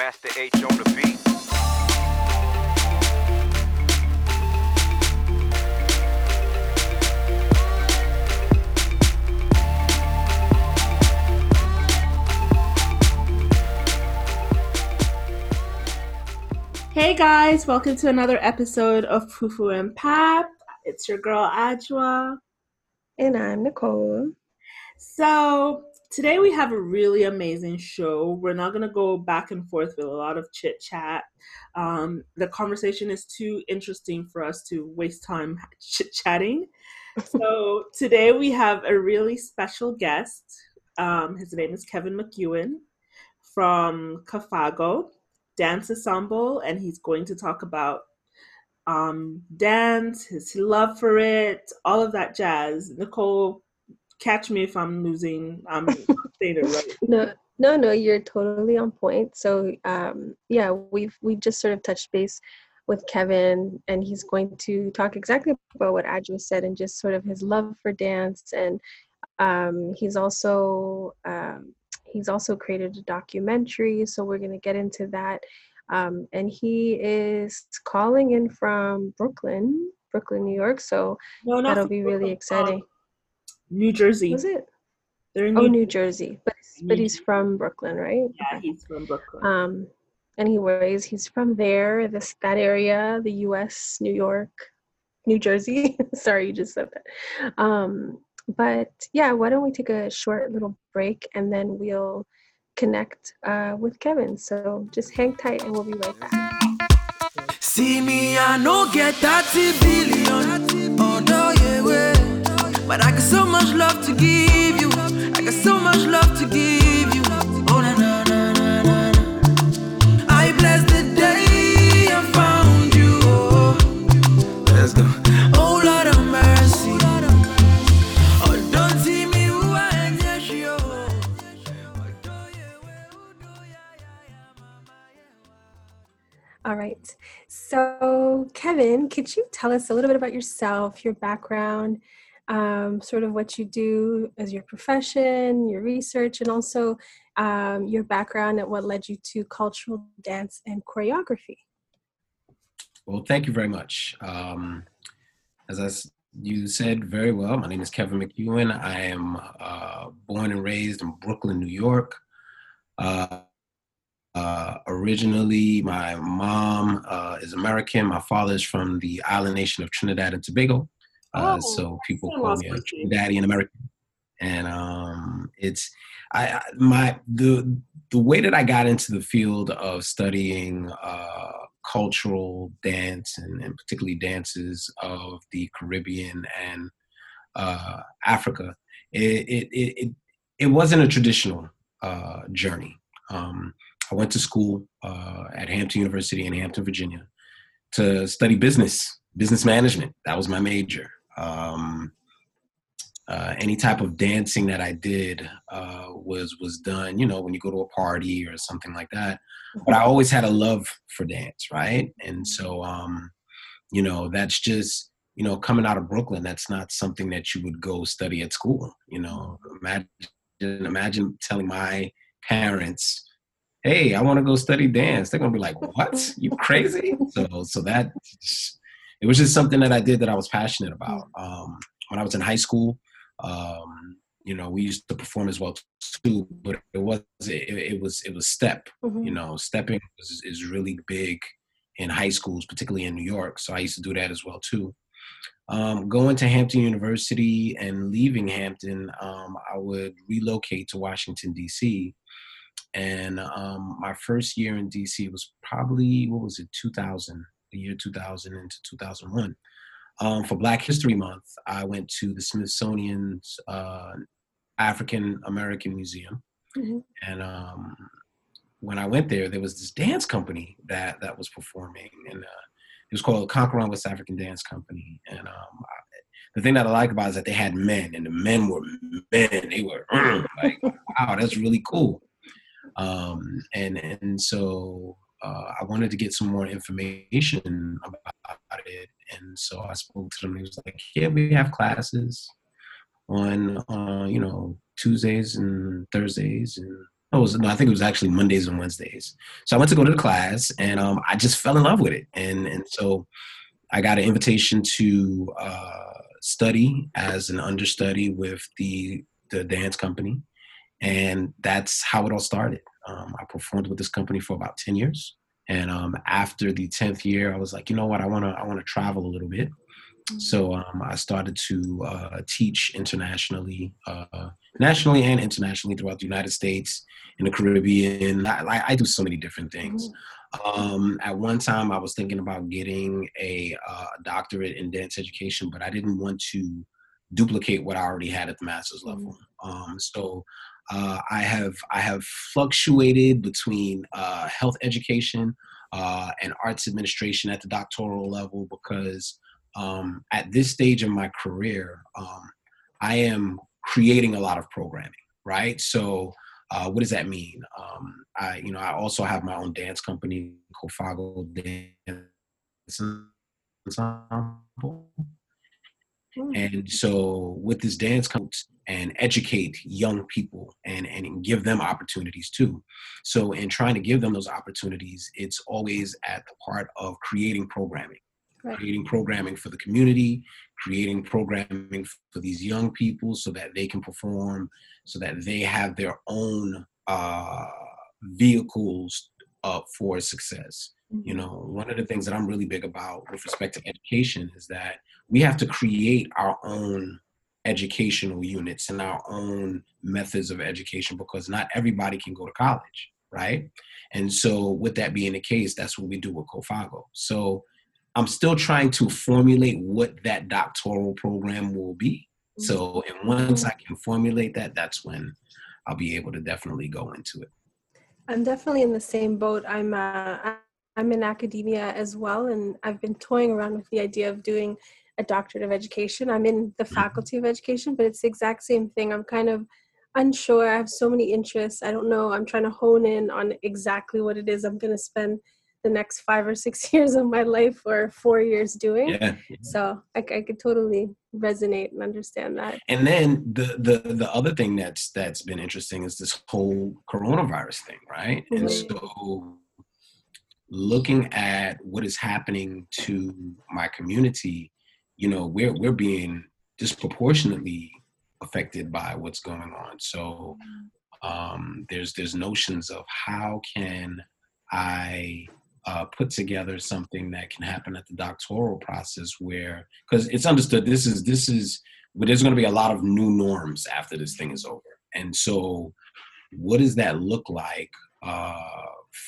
Master H on the beat. Hey guys, welcome to another episode of Fufu and Pap. It's your girl Ajwa. And I'm Nicole. So, today we have a really amazing show. We're not going to go back and forth with a lot of chit chat. Um, the conversation is too interesting for us to waste time chit chatting. so, today we have a really special guest. Um, his name is Kevin McEwen from Kofago Dance Ensemble, and he's going to talk about um, dance, his love for it, all of that jazz. Nicole, catch me if I'm losing. I'm saying it right. No, no, no, you're totally on point. So, um, yeah, we've we've just sort of touched base with Kevin, and he's going to talk exactly about what Adjo said, and just sort of his love for dance, and um, he's also um, he's also created a documentary. So we're going to get into that. Um, and he is calling in from Brooklyn, Brooklyn, New York. So No, that'll be Brooklyn, really exciting. New Jersey. Was it? They're in Oh, New- New Jersey, but but he's from Brooklyn, right? Yeah, he's from Brooklyn. Um, anyways, he's from there, this that area, the U.S., New York, New Jersey. Sorry, you just said that. Um, but yeah, why don't we take a short little break and then we'll connect uh, with Kevin. So just hang tight and we'll be right back. See me, I no get 30 billion. Although, yeah, way. But I got so much love to give you. I got so much love to give you. Oh, na, na, na, na, na, na. I bless the day I found you. Oh, let's go. Oh, Lord of mercy. Oh, don't see me who I am, yes, yo. Although, yeah, way, although, yeah, yeah, yeah, mama, yeah. All right. So, Kevin, could you tell us a little bit about yourself, your background, um, sort of what you do as your profession, your research, and also um, your background and what led you to cultural dance and choreography? Well, thank you very much. Um, as I you said very well, my name is Kevin McEwen. I am uh, born and raised in Brooklyn, New York. Uh, uh, originally, my mom uh, is American. My father is from the island nation of Trinidad and Tobago. Uh, Oh, so people call me a awesome. Trinidadian American. And um, it's I, I my the the way that I got into the field of studying uh, cultural dance and, and particularly dances of the Caribbean and uh, Africa, it, it, it, it, it wasn't a traditional uh, journey. Um, I went to school uh, at Hampton University in Hampton, Virginia, to study business, business management. That was my major. Um, uh, any type of dancing that I did uh, was was done, you know, when you go to a party or something like that. But I always had a love for dance, right? And so, um, you know, that's just you know, coming out of Brooklyn, that's not something that you would go study at school. You know, imagine imagine telling my parents, "Hey, I want to go study dance." They're gonna be like, "What? You crazy?" So, so that it was just something that I did that I was passionate about. Um, when I was in high school, um, you know, we used to perform as well too, but it was it, it was it was step. Mhm. You know, stepping is, is really big in high schools, particularly in New York. So I used to do that as well too. Um, going to Hampton University and leaving Hampton, um, I would relocate to Washington D.C. And um, my first year in D.C. was probably what was it, 2000, the year 2000 into 2001. Um, for Black History Month, I went to the Smithsonian's uh, African American Museum, Mhm. and um, when I went there, there was this dance company that that was performing, and uh, it was called KanKouran West African Dance Company. And um, I, the thing that I like about it is that they had men, and the men were men. They were like, wow, that's really cool. Um, and and so uh, I wanted to get some more information about it, and so I spoke to them. He was like, "Yeah, we have classes on uh, you know Tuesdays and Thursdays, and Oh, was, no, I think it was actually Mondays and Wednesdays. So I went to go to the class, and um, I just fell in love with it. And and so I got an invitation to uh, study as an understudy with the the dance company, and that's how it all started. Um, I performed with this company for about ten years, and um, after the tenth year, I was like, you know what, I wanna I wanna travel a little bit. So um, I started to uh, teach internationally, uh, nationally and internationally throughout the United States, in the Caribbean. I, I do so many different things. Um, at one time, I was thinking about getting a uh, doctorate in dance education, but I didn't want to duplicate what I already had at the master's level. Um, so uh, I have I have fluctuated between uh, health education uh, and arts administration at the doctoral level because um, at this stage in my career, um, I am creating a lot of programming, right? So, uh, what does that mean? Um, I, you know, I also have my own dance company, Kofago Dance Ensemble. And so, with this dance coach and educate young people and, and give them opportunities too. So, in trying to give them those opportunities, it's always at the part of creating programming right. creating programming for the community, creating programming for these young people so that they can perform, so that they have their own uh, vehicles uh, for success. Mm-hmm. You know, one of the things that I'm really big about with respect to education is that we have to create our own educational units and our own methods of education because not everybody can go to college, right? And so, with that being the case, that's what we do with Kofago. So, I'm still trying to formulate what that doctoral program will be. So, and once I can formulate that, that's when I'll be able to definitely go into it. I'm definitely in the same boat. I'm uh, I'm in academia as well, and I've been toying around with the idea of doing a doctorate of education. I'm in the mm-hmm. faculty of education, but it's the exact same thing. I'm kind of unsure. I have so many interests. I don't know. I'm trying to hone in on exactly what it is I'm going to spend the next five or six years of my life or four years doing. Yeah. So I, I could totally resonate and understand that. And then the the the other thing that's that's been interesting is this whole coronavirus thing, right? Mm-hmm. And so looking at what is happening to my community, you know, we're we're being disproportionately affected by what's going on. So um, there's there's notions of how can I uh, put together something that can happen at the doctoral process where because it's understood this is this is well, there's going to be a lot of new norms after this thing is over and so what does that look like uh,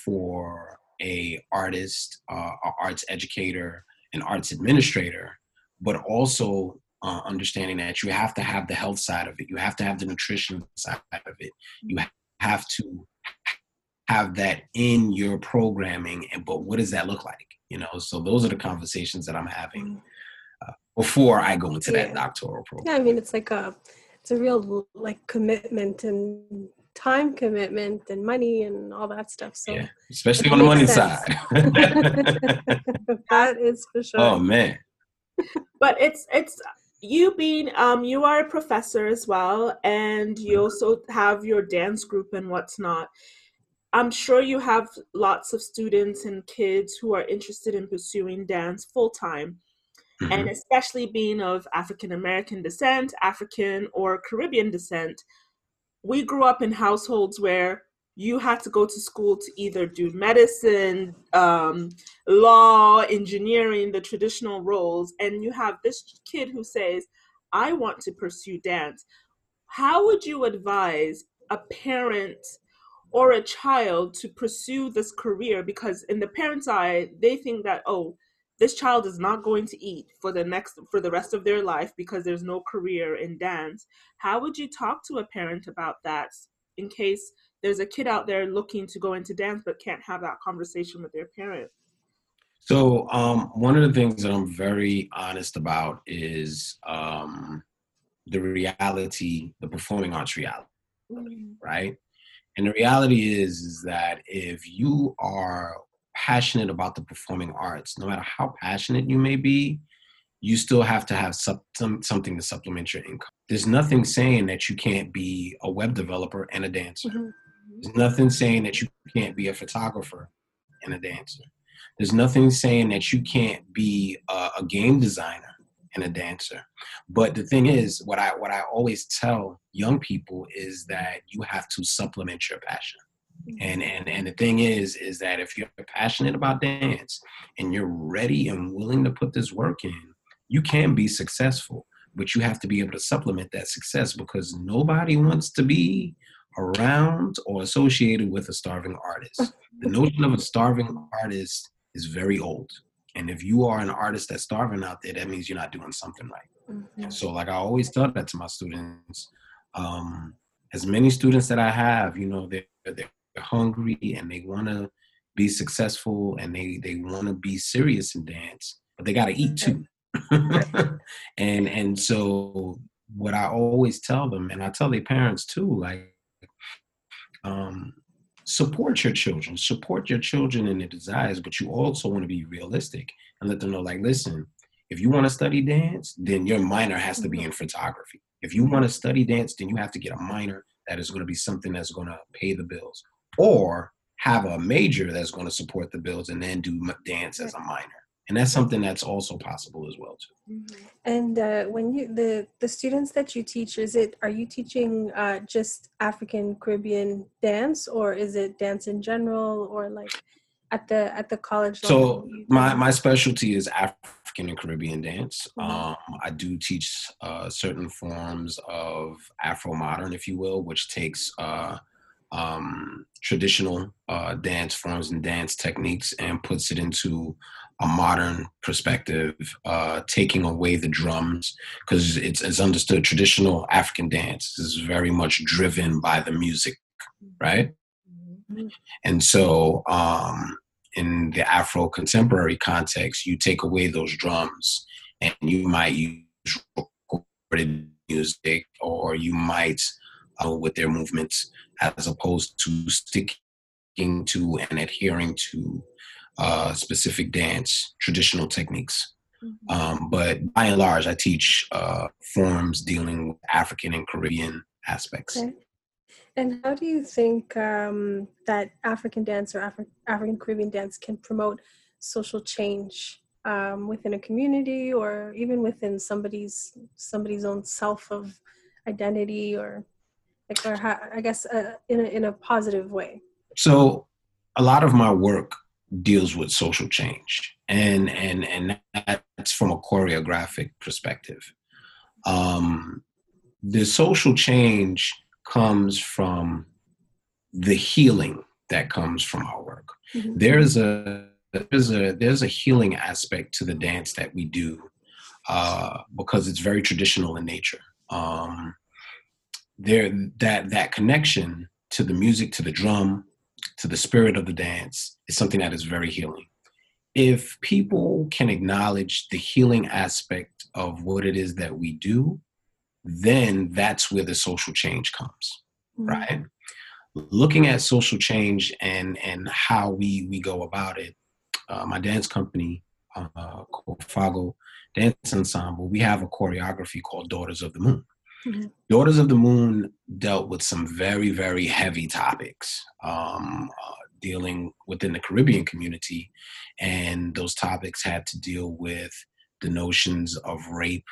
for a artist uh, a arts educator an arts administrator but also uh, understanding that you have to have the health side of it you have to have the nutrition side of it you have to have that in your programming and but what does that look like you know so those are the conversations that i'm having mm. uh, before i go into yeah. that doctoral program yeah i mean it's like a it's a real like commitment and time commitment and money and all that stuff so yeah. especially on the money sense. side that is for sure oh man but it's it's you being um you are a professor as well and you mm-hmm. also have your dance group and what's not I'm sure you have lots of students and kids who are interested in pursuing dance full time. Mm-hmm. And especially being of African American descent, African or Caribbean descent, we grew up in households where you had to go to school to either do medicine, um, law, engineering, the traditional roles. And you have this kid who says, I want to pursue dance. How would you advise a parent or a child to pursue this career because in the parents' eye they think that oh this child is not going to eat for the next for the rest of their life because there's no career in dance. How would you talk to a parent about that in case there's a kid out there looking to go into dance but can't have that conversation with their parent? So um, one of the things that i'm very honest about is um, the reality the performing arts reality mm-hmm. right? And the reality is, is that if you are passionate about the performing arts, no matter how passionate you may be, you still have to have some, some, something to supplement your income. There's nothing saying that you can't be a web developer and a dancer. Mm-hmm. There's nothing saying that you can't be a photographer and a dancer. There's nothing saying that you can't be a, a game designer and a dancer. But the thing is, what I what I always tell young people is that you have to supplement your passion. And and and the thing is, is that if you're passionate about dance and you're ready and willing to put this work in, you can be successful. But you have to be able to supplement that success because nobody wants to be around or associated with a starving artist. The notion of a starving artist is very old. And if you are an artist that's starving out there, that means you're not doing something right. Mhm. So, like I always tell that to my students, um, as many students that I have, you know, they're, they're hungry and they want to be successful and they they want to be serious in dance, but they got to eat too. and and so what I always tell them, and I tell their parents too, like, um, support your children, support your children in their desires, but you also want to be realistic and let them know, like, listen, if you want to study dance, then your minor has to be in photography. If you want to study dance, then you have to get a minor that is going to be something that's going to pay the bills, or have a major that's going to support the bills and then do dance as a minor. And that's something that's also possible as well too. And uh, when you the the students that you teach, is it are you teaching uh, just African Caribbean dance, or is it dance in general, or like at the at the college level? So my my specialty is African and Caribbean dance. Mhm. Um, I do teach uh, certain forms of Afro modern, if you will, which takes uh, um, traditional uh, dance forms and dance techniques and puts it into a modern perspective, uh, taking away the drums because it's, it's understood traditional African dance is very much driven by the music, right? Mhm. And so, um, in the Afro contemporary context, you take away those drums and you might use recorded music or you might uh, with their movements as opposed to sticking to and adhering to uh, specific dance traditional techniques. Mhm. Um, but by and large, I teach uh, forms dealing with African and Caribbean aspects. Okay. And how do you think um, that African dance or Afri- African Caribbean dance can promote social change um, within a community or even within somebody's somebody's own self of identity or like or how, I guess uh, in a, in a positive way? So a lot of my work deals with social change and and and that's from a choreographic perspective. Um, the social change comes from the healing that comes from our work. Mhm. There's a there's a there's a healing aspect to the dance that we do uh, because it's very traditional in nature. Um, there that that connection to the music, to the drum, to the spirit of the dance is something that is very healing. If people can acknowledge the healing aspect of what it is that we do, then that's where the social change comes Mhm. right looking at social change and and how we we go about it uh, my dance company uh, called Fago Dance Ensemble, we have a choreography called Daughters of the Moon. Mhm. Daughters of the Moon dealt with some very, very heavy topics um, uh, dealing within the Caribbean community. And those topics had to deal with the notions of rape,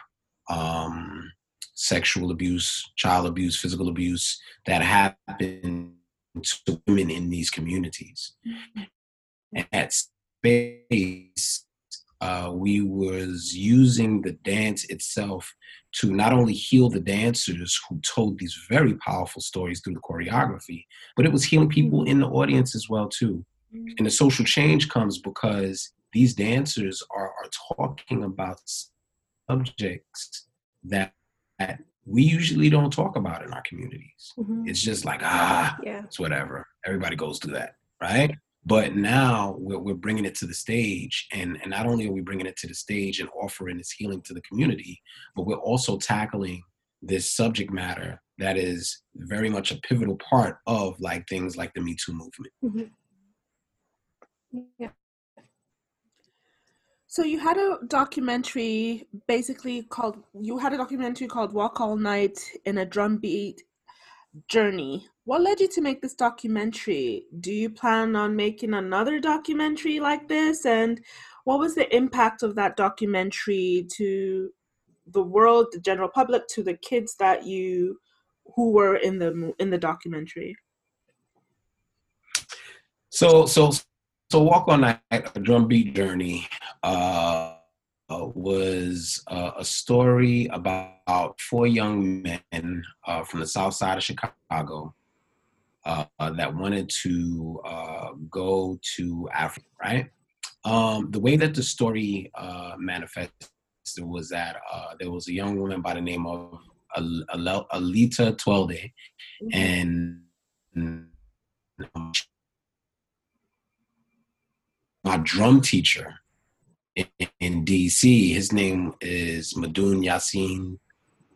um, sexual abuse, child abuse, physical abuse that happen to women in these communities. And at space, uh, we was using the dance itself to not only heal the dancers who told these very powerful stories through the choreography, but it was healing people in the audience as well too. And the social change comes because these dancers are, are talking about subjects that, that we usually don't talk about in our communities. Mhm. It's just like, ah, Yeah. it's whatever. Everybody goes through that, right? But now we're, we're bringing it to the stage, and, and not only are we bringing it to the stage and offering this healing to the community, but we're also tackling this subject matter that is very much a pivotal part of like things like the Me Too movement. Mhm. Yeah. So you had a documentary basically called you had a documentary called Walk All Night in a Drumbeat Journey. What led you to make this documentary? Do you plan on making another documentary like this? And what was the impact of that documentary to the world, the general public, to the kids that you who were in the in the documentary? So so so walk on night a drumbeat journey uh, was uh, a story about four young men uh, from the south side of Chicago uh, that wanted to uh, go to Africa, right? Um, the way that the story uh, manifested was that uh, there was a young woman by the name of Al- Al- Alita Twelde, mm-hmm. and my drum teacher in, in, DC, his name is Madun Yasin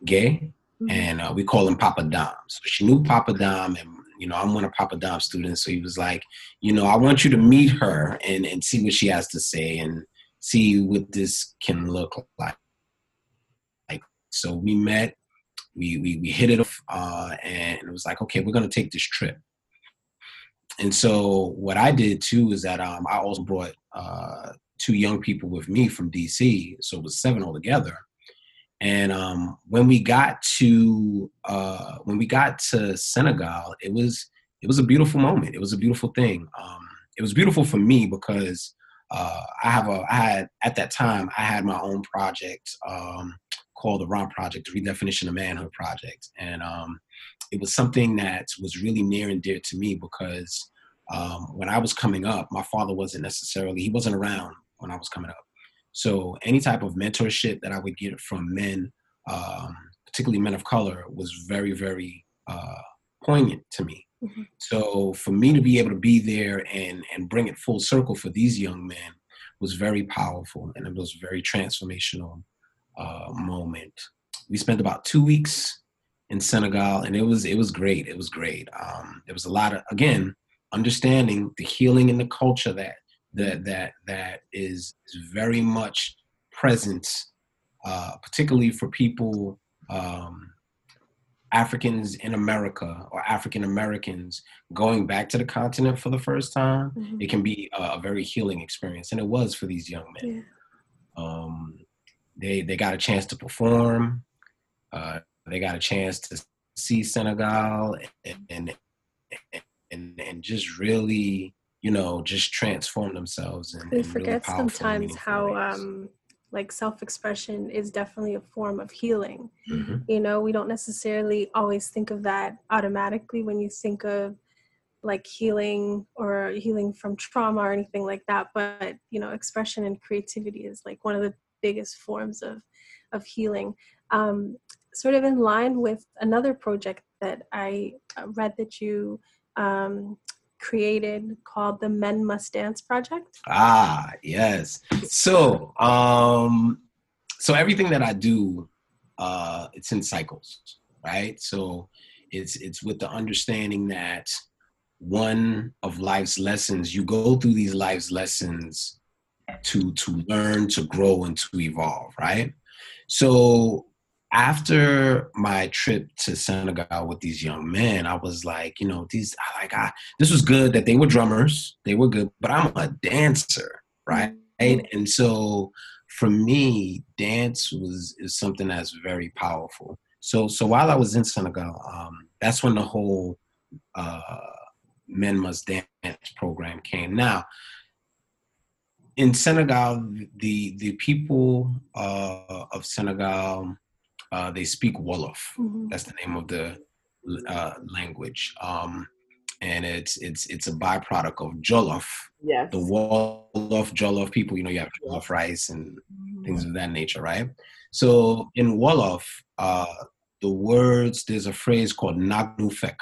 Gay, mm-hmm. and uh, we call him Papa Dom. So she knew Papa Dom, and you know, I'm one of Papa Dom's students. So he was like, you know, I want you to meet her and, and see what she has to say and see what this can look like. Like, so we met, we, we, we hit it off, uh, and it was like, okay, we're going to take this trip. And so what I did too is that um, I also brought uh, two young people with me from DC. So it was seven altogether. And um, when we got to uh, when we got to Senegal, it was it was a beautiful moment. It was a beautiful thing. Um, it was beautiful for me because uh, I have a I had at that time I had my own project um, called the ROM Project, the Redefinition of Manhood Project, and um, it was something that was really near and dear to me because um, when I was coming up, my father wasn't necessarily he wasn't around when I was coming up. So any type of mentorship that I would get from men, um, particularly men of color, was very, very uh, poignant to me. Mm-hmm. So for me to be able to be there and and bring it full circle for these young men was very powerful, and it was a very transformational uh, moment. We spent about two weeks in Senegal, and it was it was great. It was great. Um, there was a lot of again understanding the healing and the culture that that that that is, is very much present, uh, particularly for people um, Africans in America or African Americans going back to the continent for the first time. Mm-hmm. It can be a, a, very healing experience, and it was for these young men. Yeah. Um, they they got a chance to perform. Uh, they got a chance to see Senegal and and and, and just really you know, just transform themselves. And, we forget really sometimes how um, like self-expression is definitely a form of healing. Mm-hmm. You know, we don't necessarily always think of that automatically when you think of like healing or healing from trauma or anything like that. But you know, expression and creativity is like one of the biggest forms of of healing. Um, sort of in line with another project that I uh, read that you um, created called the Men Must Dance Project? Ah, yes. So, um, so everything that I do, uh, it's in cycles, right? So, it's it's with the understanding that one of life's lessons, you go through these life's lessons to to learn, to grow, and to evolve, right? So after my trip to Senegal with these young men, I was like, you know, these like I this was good that they were drummers, they were good, but I'm a dancer, right? Mm-hmm. And so for me, dance was is something that's very powerful. So so while I was in Senegal, um, that's when the whole uh, Men Must Dance program came. Now, in Senegal, the the people uh, of Senegal uh, they speak Wolof. Mm-hmm. That's the name of the uh, language. Um, and it's it's it's a byproduct of Jollof. Yes. The Wolof Jollof people, you know, you have Jollof rice and mm-hmm. things of that nature, right? So in Wolof, uh, the words there's a phrase called Nagnufek,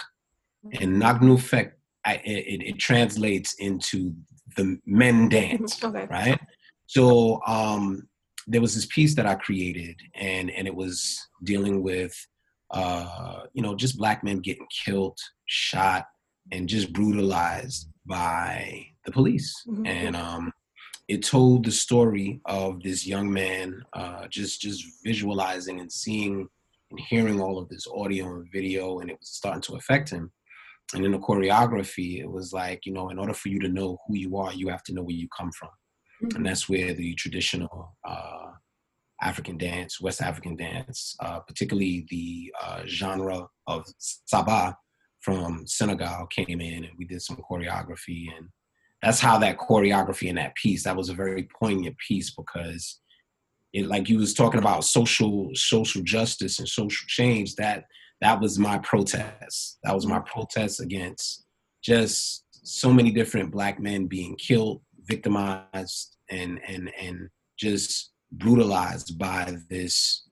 and Nagnufek it, it, it, translates into the men dance, okay. right? So um, there was this piece that I created, and and it was dealing with, uh, you know, just black men getting killed, shot, and just brutalized by the police, mm-hmm. and um, it told the story of this young man, uh, just just visualizing and seeing and hearing all of this audio and video, and it was starting to affect him. and in the choreography, it was like, you know, in order for you to know who you are, you have to know where you come from. Mm-hmm. And that's where the traditional uh, African dance, West African dance, uh, particularly the uh, genre of Sabar from Senegal came in and we did some choreography. And that's how that choreography and that piece, that was a very poignant piece because it, like you was talking about social, social justice and social change, that that was my protest. That was my protest against just so many different black men being killed, victimized, and and and just brutalized by this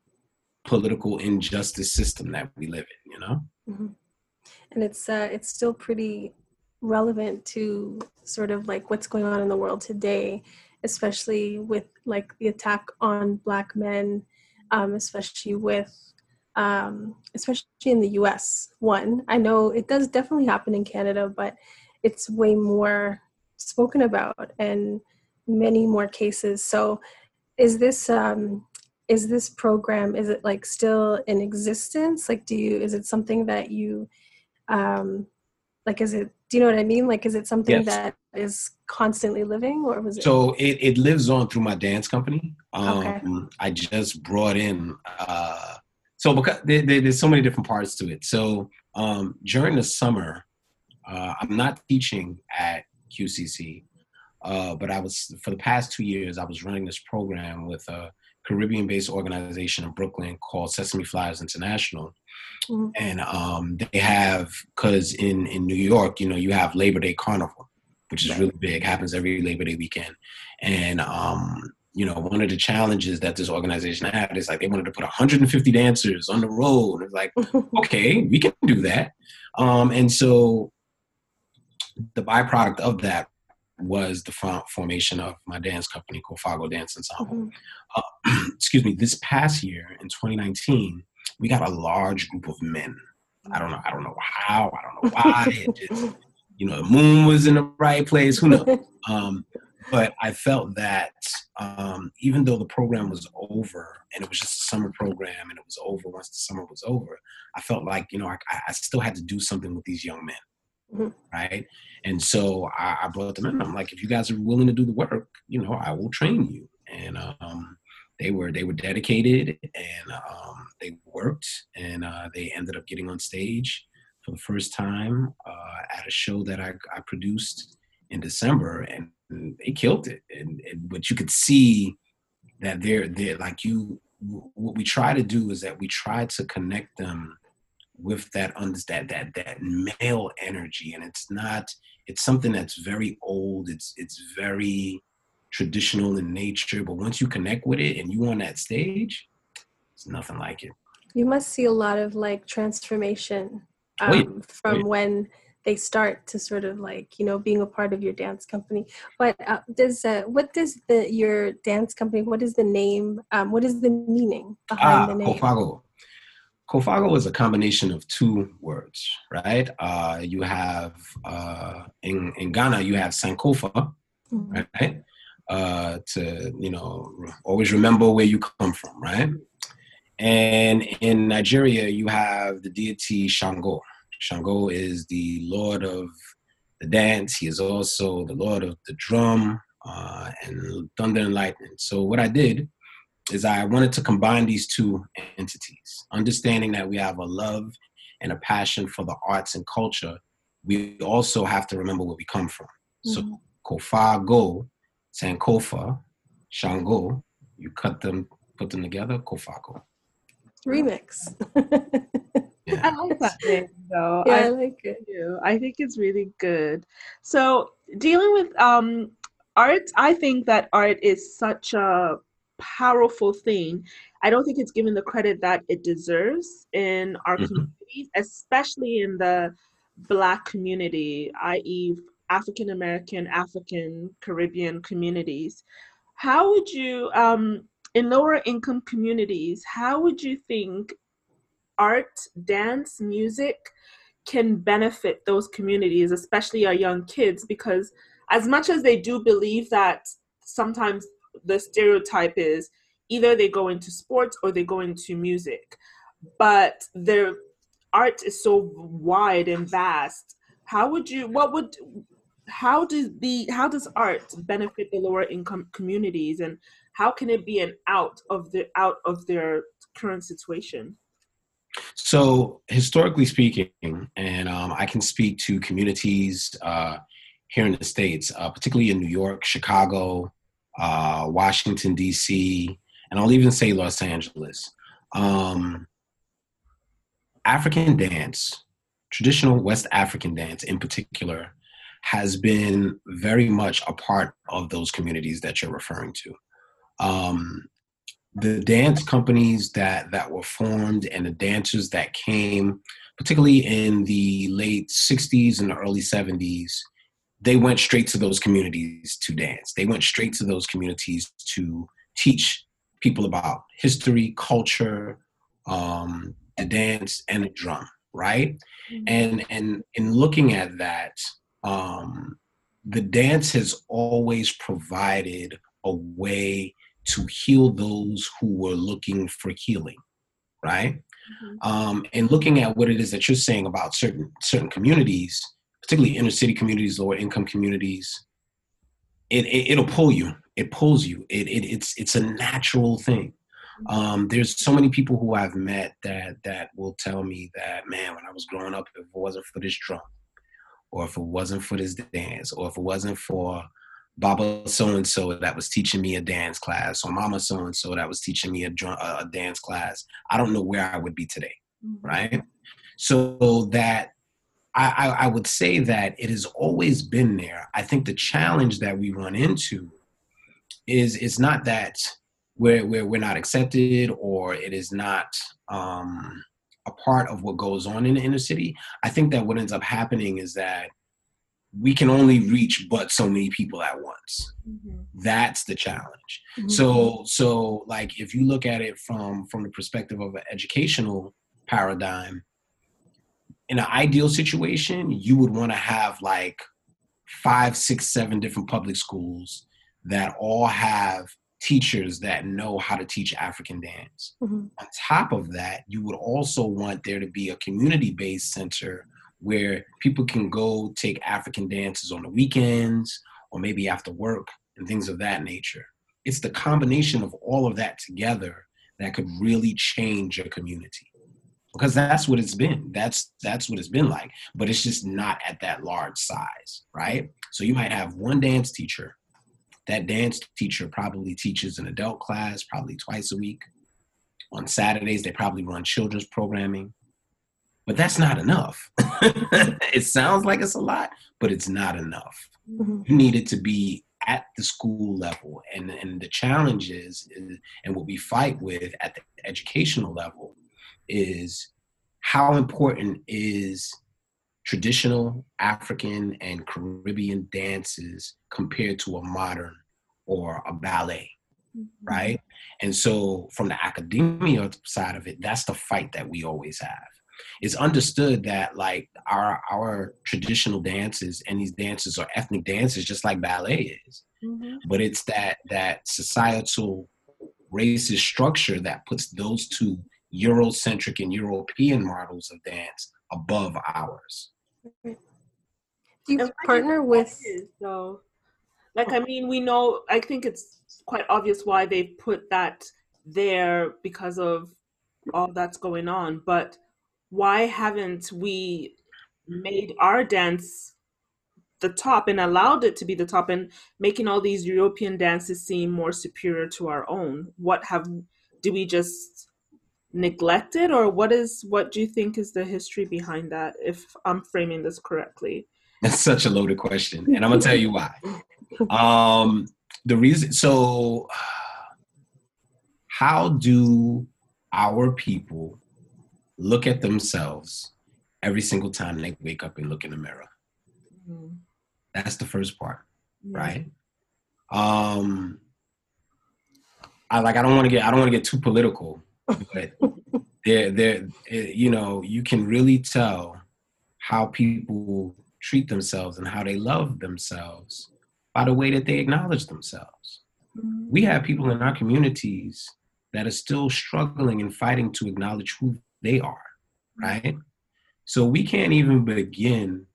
political injustice system that we live in. You know, mm-hmm. and it's uh, it's still pretty relevant to sort of like what's going on in the world today, especially with like the attack on black men, um, especially with um, especially in the US. One, I know it does definitely happen in Canada, but it's way more spoken about and many more cases. So, is this um, is this program is it like still in existence? Like, do you is it something that you um, like? Is it do you know what I mean? Like, is it something yes. that is constantly living, or was it? So it, it lives on through my dance company. Um, okay. I just brought in. Uh, so because there, there, there's so many different parts to it. So um, during the summer, uh, I'm not teaching at QCC, uh, but I was for the past two years I was running this program with a Caribbean-based organization in Brooklyn called Sesame Flyers International, mm-hmm. and um, they have because in in New York, you know, you have Labor Day Carnival, which is really big, happens every Labor Day weekend, and um, you know, one of the challenges that this organization had is like they wanted to put 150 dancers on the road. It's like, okay, we can do that. Um, and so the byproduct of that was the formation of my dance company, Kofago Dance Ensemble. Mm-hmm. Uh, excuse me. This past year in 2019, we got a large group of men. I don't know. I don't know how. I don't know why. just, you know, the moon was in the right place. Who knows? Um, but I felt that um, even though the program was over and it was just a summer program and it was over once the summer was over, I felt like you know I, I still had to do something with these young men, mm-hmm. right? And so I, I, brought them in. I'm like, if you guys are willing to do the work, you know, I will train you. And um, they were they were dedicated and um, they worked and uh, they ended up getting on stage for the first time uh, at a show that I, I produced in December, and they killed it. And, and but you could see that they're they're like you. What we try to do is that we try to connect them with that that that that male energy, and it's not. It's something that's very old. It's it's very traditional in nature. But once you connect with it and you on that stage, it's nothing like it. You must see a lot of like transformation um, Wait. from Wait. when they start to sort of like you know being a part of your dance company but uh, does uh, what does the your dance company what is the name um, what is the meaning behind ah, the name kofago kofago is a combination of two words right uh, you have uh, in, in ghana you have sankofa mm-hmm. right uh, to you know always remember where you come from right and in nigeria you have the deity shango Shango is the lord of the dance. He is also the lord of the drum uh, and thunder and lightning. So what I did is I wanted to combine these two entities, understanding that we have a love and a passion for the arts and culture. We also have to remember where we come from. Mm-hmm. So Kofa Go, Sankofa, Shango, you cut them, put them together, Kofago. Remix. I like that name though. Yeah, I, I like it. Do. I think it's really good. So dealing with um art, I think that art is such a powerful thing. I don't think it's given the credit that it deserves in our mm-hmm. communities, especially in the Black community, i.e., African American, African, Caribbean communities. How would you, um, in lower income communities, how would you think art, dance, music can benefit those communities, especially our young kids, because as much as they do believe that sometimes the stereotype is either they go into sports or they go into music, but their art is so wide and vast. how would you what would how does the how does art benefit the lower income communities and how can it be an out of the out of their current situation so historically speaking and um, i can speak to communities uh, here in the states uh, particularly in new york chicago uh, washington d.c and i'll even say los angeles um, african dance traditional west african dance in particular has been very much a part of those communities that you're referring to. Um, the dance companies that that were formed and the dancers that came, particularly in the late '60s and the early '70s, they went straight to those communities to dance. They went straight to those communities to teach people about history, culture, um, the dance, and the drum. Right, mm-hmm. and and in looking at that, um, the dance has always provided a way to heal those who were looking for healing, right? Mm-hmm. Um, and looking at what it is that you're saying about certain certain communities, particularly inner city communities, lower income communities, it, it will pull you. It pulls you. It, it it's it's a natural thing. Um, there's so many people who I've met that that will tell me that man, when I was growing up, if it wasn't for this drum, or if it wasn't for this dance, or if it wasn't for Baba so and so that was teaching me a dance class, or Mama so and so that was teaching me a, a, dance class, I don't know where I would be today, mm-hmm. right? So that I, I, I would say that it has always been there. I think the challenge that we run into is it's not that we're, we're, we're not accepted or it is not um, a part of what goes on in the inner city, I think that what ends up happening is that we can only reach but so many people at once. Mm-hmm. That's the challenge. Mm-hmm. So so like if you look at it from from the perspective of an educational paradigm, in an ideal situation, you would want to have like five, six, seven different public schools that all have teachers that know how to teach African dance. Mm-hmm. On top of that, you would also want there to be a community based center where people can go take African dances on the weekends or maybe after work and things of that nature. It's the combination of all of that together that could really change a community. Because that's what it's been. That's that's what it's been like. But it's just not at that large size, right? So you might have one dance teacher that dance teacher probably teaches an adult class probably twice a week. On Saturdays, they probably run children's programming. But that's not enough. it sounds like it's a lot, but it's not enough. Mm-hmm. You need it to be at the school level. And, and the challenge is, is, and what we fight with at the educational level is how important is traditional African and Caribbean dances compared to a modern or a ballet, mm-hmm. right? And so, from the academia side of it, that's the fight that we always have. It's understood that like our our traditional dances and these dances are ethnic dances, just like ballet is. Mm-hmm. But it's that that societal racist structure that puts those two Eurocentric and European models of dance above ours. Do you partner with so like i mean we know i think it's quite obvious why they put that there because of all that's going on but why haven't we made our dance the top and allowed it to be the top and making all these european dances seem more superior to our own what have do we just neglected or what is what do you think is the history behind that if i'm framing this correctly that's such a loaded question and i'm gonna tell you why um the reason so how do our people look at themselves every single time they wake up and look in the mirror mm-hmm. that's the first part yeah. right um i like i don't want to get i don't want to get too political but there, there, eh, you know, you can really tell how people treat themselves and how they love themselves by the way that they acknowledge themselves. We have people in our communities that are still struggling and fighting to acknowledge who they are, right? So we can't even begin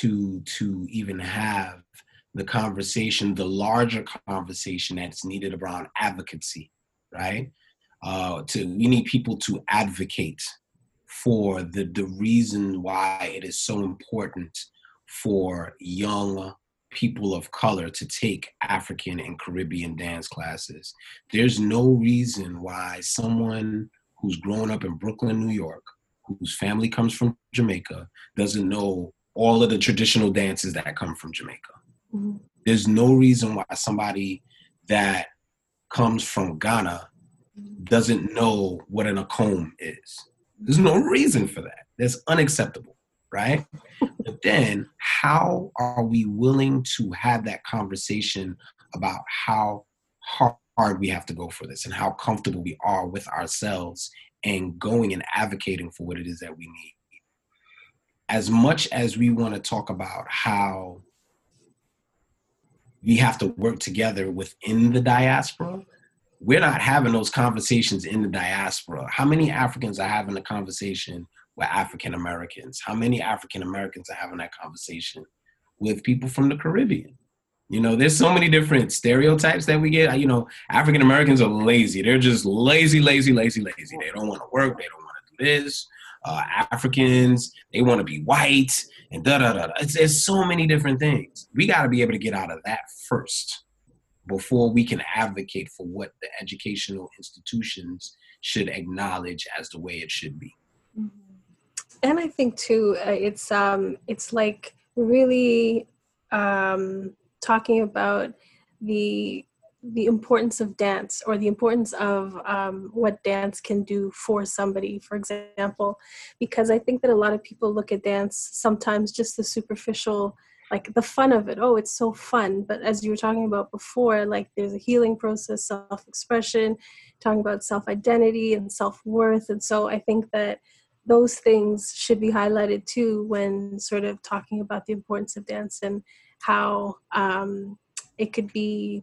to to even have the conversation, the larger conversation that's needed around advocacy, right? Uh, to we need people to advocate for the the reason why it is so important for young people of color to take African and Caribbean dance classes. There's no reason why someone who's grown up in Brooklyn, New York, whose family comes from Jamaica, doesn't know all of the traditional dances that come from Jamaica. Mm-hmm. There's no reason why somebody that comes from Ghana doesn't know what an akom is. There's no reason for that. That's unacceptable, right? but then, how are we willing to have that conversation about how hard we have to go for this and how comfortable we are with ourselves and going and advocating for what it is that we need? As much as we want to talk about how we have to work together within the diaspora, we're not having those conversations in the diaspora. How many Africans are having a conversation with African Americans? How many African Americans are having that conversation with people from the Caribbean? You know, there's so many different stereotypes that we get. You know, African Americans are lazy. They're just lazy, lazy, lazy, lazy. They don't want to work. They don't want to do this. Uh, Africans, they want to be white and da da da. It's, there's so many different things. We got to be able to get out of that first before we can advocate for what the educational institutions should acknowledge as the way it should be. Mm-hmm. And I think too, uh, it's um, it's like really um, talking about the the importance of dance or the importance of um, what dance can do for somebody for example because i think that a lot of people look at dance sometimes just the superficial like the fun of it. Oh it's so fun. But as you were talking about before like there's a healing process self-expression talking about self-identity and self-worth. And so i think that those things should be highlighted too when sort of talking about the importance of dance and how um, it could be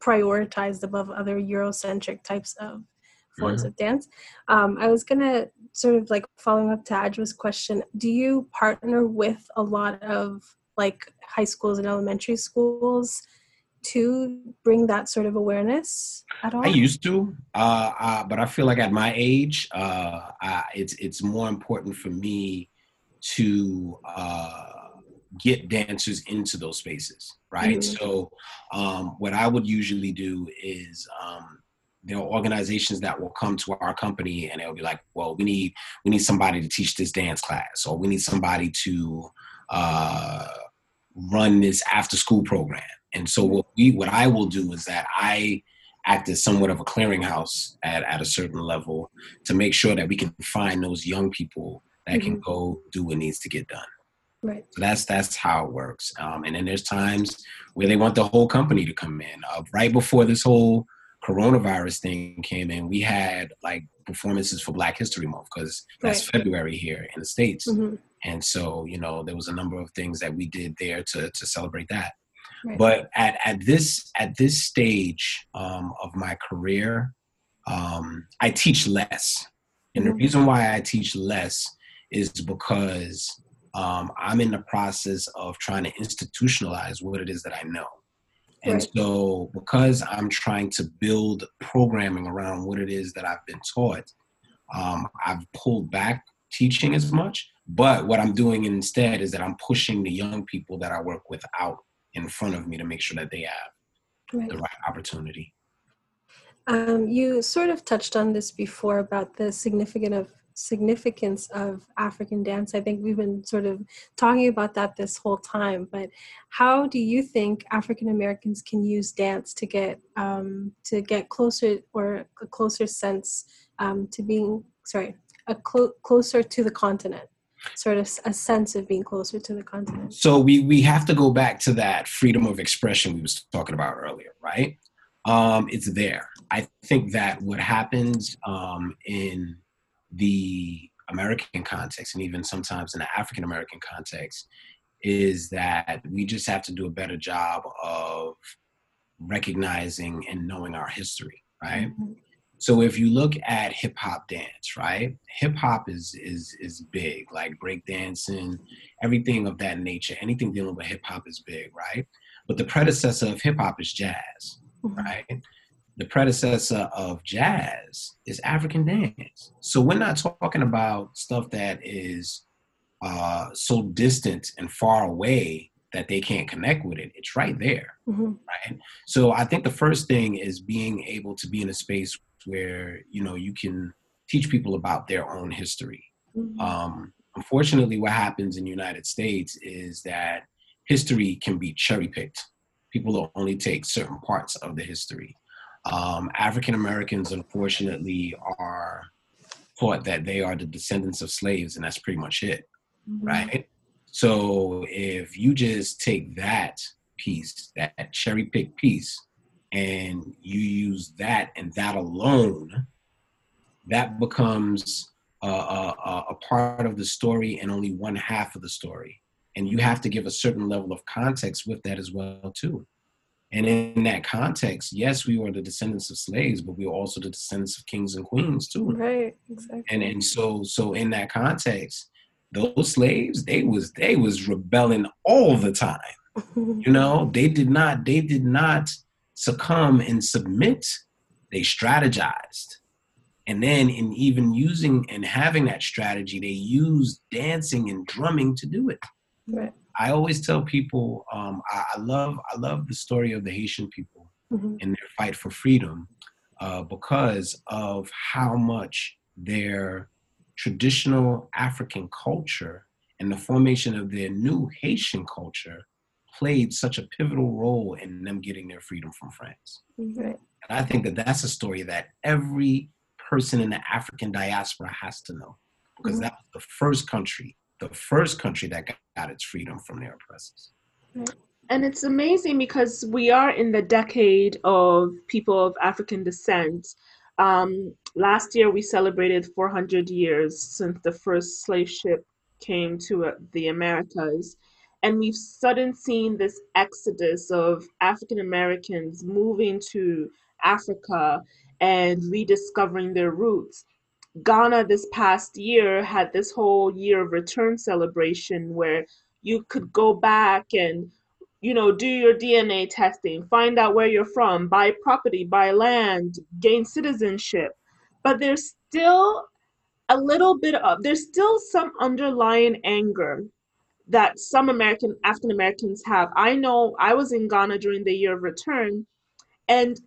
prioritized above other eurocentric types of forms mm-hmm. of dance. Um, i was gonna sort of like following up to ajwa's question do you partner with a lot of like high schools and elementary schools to bring that sort of awareness at all? I used to, uh, uh, but I feel like at my age, uh, it's it's more important for me to uh, get dancers into those spaces, right? Mm-hmm. So, um, what I would usually do is. Um, there are organizations that will come to our company and they'll be like, "Well, we need we need somebody to teach this dance class, or we need somebody to uh, run this after school program. And so what we what I will do is that I act as somewhat of a clearinghouse at, at a certain level to make sure that we can find those young people that mm-hmm. can go do what needs to get done. Right. So that's that's how it works. Um, and then there's times where they want the whole company to come in. Uh, right before this whole coronavirus thing came in, we had like performances for Black History Month because that's right. February here in the states. Mm-hmm. And so, you know, there was a number of things that we did there to to celebrate that. Right. But at, at this at this stage um, of my career, um, I teach less, and mm-hmm. the reason why I teach less is because um, I'm in the process of trying to institutionalize what it is that I know. And right. so, because I'm trying to build programming around what it is that I've been taught, um, I've pulled back teaching as much. But what I'm doing instead is that I'm pushing the young people that I work with out in front of me to make sure that they have right. the right opportunity. Um, you sort of touched on this before about the significant of significance of African dance. I think we've been sort of talking about that this whole time. But how do you think African Americans can use dance to get um, to get closer or a closer sense um, to being sorry a clo- closer to the continent? Sort of a sense of being closer to the continent so we we have to go back to that freedom of expression we was talking about earlier right um it's there i think that what happens um in the American context and even sometimes in the African American context is that we just have to do a better job of recognizing and knowing our history, right? Mm-hmm. So if you look at hip hop dance, right? Hip hop is is is big, like breakdancing, everything of that nature. Anything dealing with hip hop is big, right? But the predecessor of hip hop is jazz, Mhm. right? The predecessor of jazz is African dance. So we're not talking about stuff that is uh, so distant and far away that they can't connect with it. It's right there Mhm. right so i think the first thing is being able to be in a space where you know you can teach people about their own history Mhm. um, unfortunately what happens in the united states is that history can be cherry picked people will only take certain parts of the history um, african americans unfortunately are taught that they are the descendants of slaves and that's pretty much it right? So if you just take that piece, that cherry pick piece, and you use that and that alone, that becomes a, a, a- part of the story and only one half of the story. And you have to give a certain level of context with that as well too. And in that context, yes, we were the descendants of slaves, but we were also the descendants of kings and queens too Right. Exactly. and and so so in that context those slaves they was they was rebelling all the time you know they did not they did not succumb and submit they strategized and then in even using and having that strategy they used dancing and drumming to do it right. i always tell people um, I, I love i love the story of the haitian people Mhm. in their fight for freedom uh, because of how much their traditional African culture and the formation of their new Haitian culture played such a pivotal role in them getting their freedom from France. Right. And I think that that's a story that every person in the African diaspora has to know because Mhm. that was the first country, the first country that got, got its freedom from their oppressors. And it's amazing because we are in the decade of people of African descent. Um, last year, we celebrated 400 years since the first slave ship came to uh, the Americas. And we've suddenly seen this exodus of African Americans moving to Africa and rediscovering their roots. Ghana this past year had this whole year of return celebration where you could go back and you know, do your DNA testing, find out where you're from, buy property, buy land, gain citizenship. But there's still a little bit of, there's still some underlying anger that some American, African Americans have. I know I was in Ghana during the year of return, and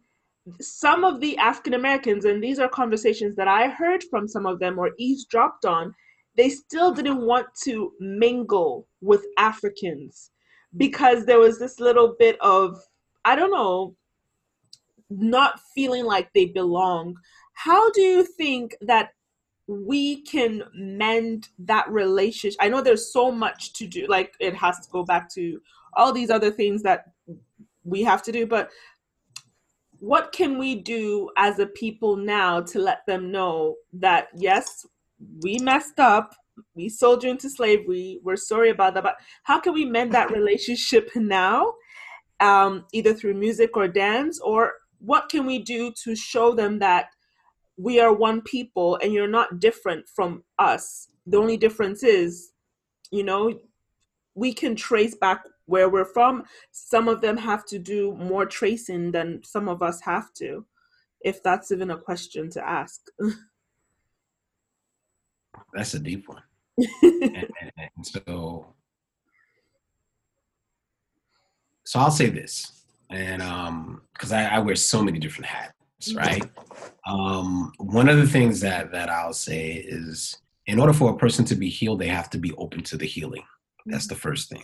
some of the African Americans, and these are conversations that I heard from some of them or eavesdropped on, they still didn't want to mingle with Africans because there was this little bit of I don't know not feeling like they belong. How do you think that we can mend that relationship? I know there's so much to do like it has to go back to all these other things that we have to do but what can we do as a people now to let them know that yes we messed up we sold you into slavery we're sorry about that but how can we mend that relationship now um, either through music or dance or what can we do to show them that we are one people and you're not different from us. The only difference is you know we can trace back where we're from. Some of them have to do more tracing than some of us have to if that's even a question to ask. That's a deep one. and, and- so so i'll say this and um because I, I wear so many different hats right um one of the things that that i'll say is in order for a person to be healed they have to be open to the healing that's the first thing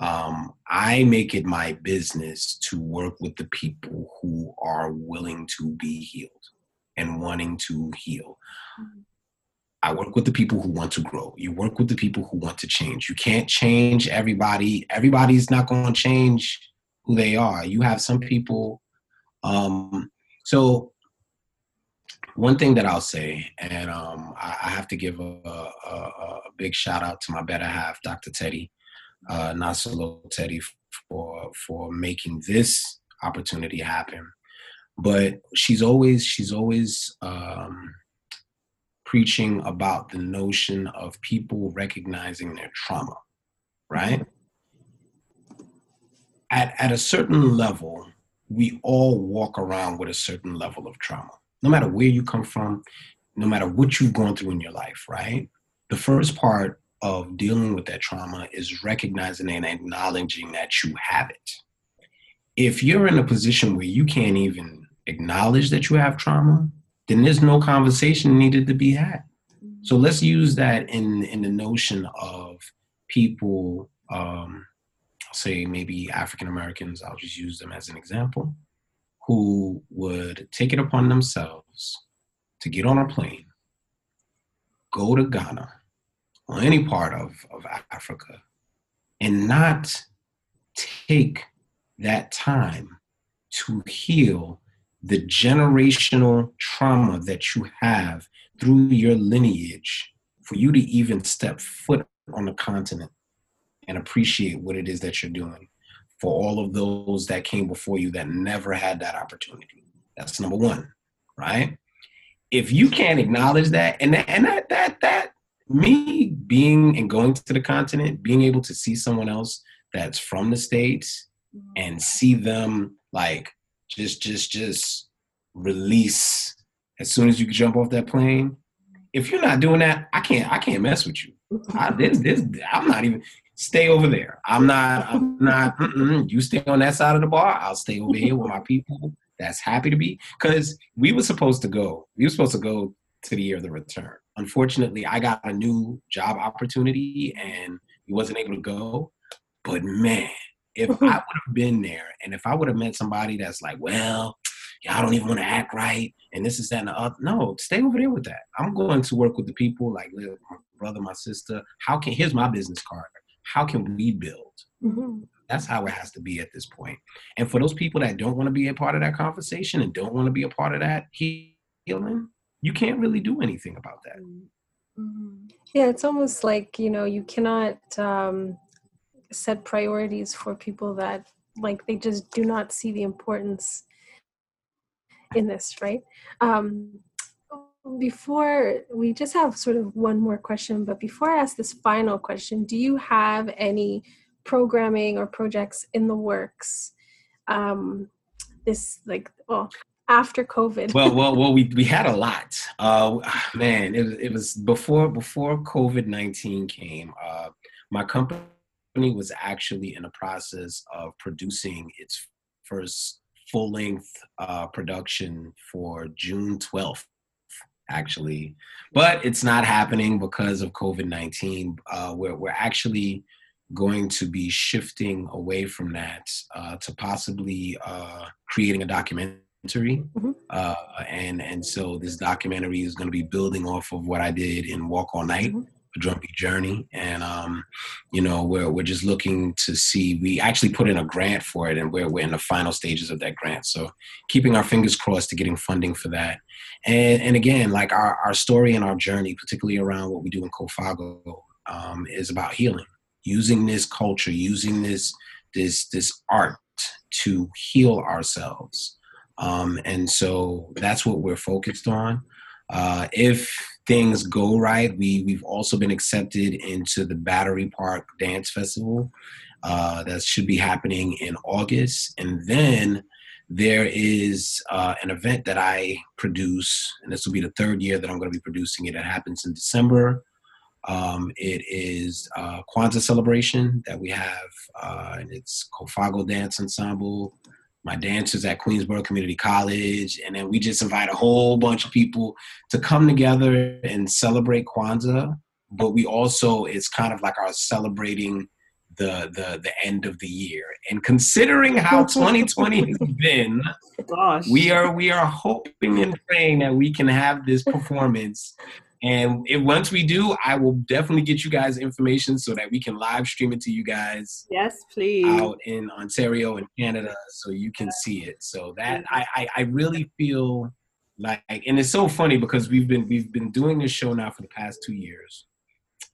um i make it my business to work with the people who are willing to be healed and wanting to heal I work with the people who want to grow. You work with the people who want to change. You can't change everybody. Everybody's not going to change who they are. You have some people. Um, so, one thing that I'll say, and um, I, I have to give a, a, a big shout out to my better half, Dr. Teddy, uh, Nasolo Teddy, for for making this opportunity happen. but she's always she's always um, preaching about the notion of people recognizing their trauma, right? At at a certain level, we all walk around with a certain level of trauma, no matter where you come from, no matter what you've gone through in your life, right? The first part of dealing with that trauma is recognizing and acknowledging that you have it. If you're in a position where you can't even acknowledge that you have trauma, then there's no conversation needed to be had. So let's use that in in the notion of people, um, say maybe African Americans. I'll just use them as an example, who would take it upon themselves to get on a plane, go to Ghana or any part of, of Africa, and not take that time to heal the generational trauma that you have through your lineage for you to even step foot on the continent and appreciate what it is that you're doing for all of those that came before you that never had that opportunity. That's number one, right? If you can't acknowledge that, and that, and that that that me being and going to the continent, being able to see someone else that's from the states and see them like just just just release as soon as you jump off that plane. If you're not doing that, I can't I can't mess with you. I, this, this, I'm not even stay over there. I'm not I'm not you stay on that side of the bar. I'll stay over here with my people that's happy to be because we were supposed to go. We were supposed to go to the year of the return. Unfortunately, I got a new job opportunity and we wasn't able to go. But man, if I would have been there and if I would have met somebody that's like, well, y'all don't even want to act right and this is that and the other. No, stay over there with that. I'm going to work with the people like my brother, my sister. How can here's my business card. How can we build? Mm-hmm. That's how it has to be at this point. And for those people that don't want to be a part of that conversation and don't want to be a part of that healing, you can't really do anything about that. Mm-hmm. Yeah, it's almost like, you know, you cannot um, set priorities for people that like they just do not see the importance in this, right? Um, before we just have sort of one more question, but before I ask this final question, do you have any programming or projects in the works? Um, this like well after COVID. well, well, well, we we had a lot. Uh, man, it was it was before before COVID nineteen came. Uh, my company was actually in the process of producing its first full length uh, production for June twelfth actually, but it's not happening because of COVID nineteen. Uh, we're we're actually going to be shifting away from that uh, to possibly uh, creating a documentary. Mm-hmm. Uh, and and so this documentary is going to be building off of what I did in Walk All Night, mm-hmm. A drumbeat journey, and um, you know we're we're just looking to see. We actually put in a grant for it, and we're we're in the final stages of that grant. So keeping our fingers crossed to getting funding for that. And and again, like our our story and our journey, particularly around what we do in Kofago, um, is about healing using this culture, using this this this art to heal ourselves. Um, and so that's what we're focused on. Uh, if things go right, we we've also been accepted into the Battery Park Dance Festival. Uh, that should be happening in August, and then there is uh, an event that I produce, and this will be the third year that I'm going to be producing it. It happens in December. Um, it is a Kwanzaa celebration that we have, uh, and it's Kofago Dance Ensemble. My dancers at Queensborough Community College, and then we just invite a whole bunch of people to come together and celebrate Kwanzaa. But we also, it's kind of like our celebrating the the the end of the year. And considering how 2020 has been, Gosh. we are we are hoping and praying that we can have this performance and if, once we do, I will definitely get you guys information so that we can live stream it to you guys. Yes, please. Out in Ontario and Canada, so you can see it. So that I, I, I really feel like, and it's so funny because we've been we've been doing this show now for the past two years,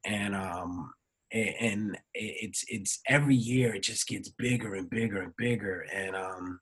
and um, and it's it's every year it just gets bigger and bigger and bigger, and um,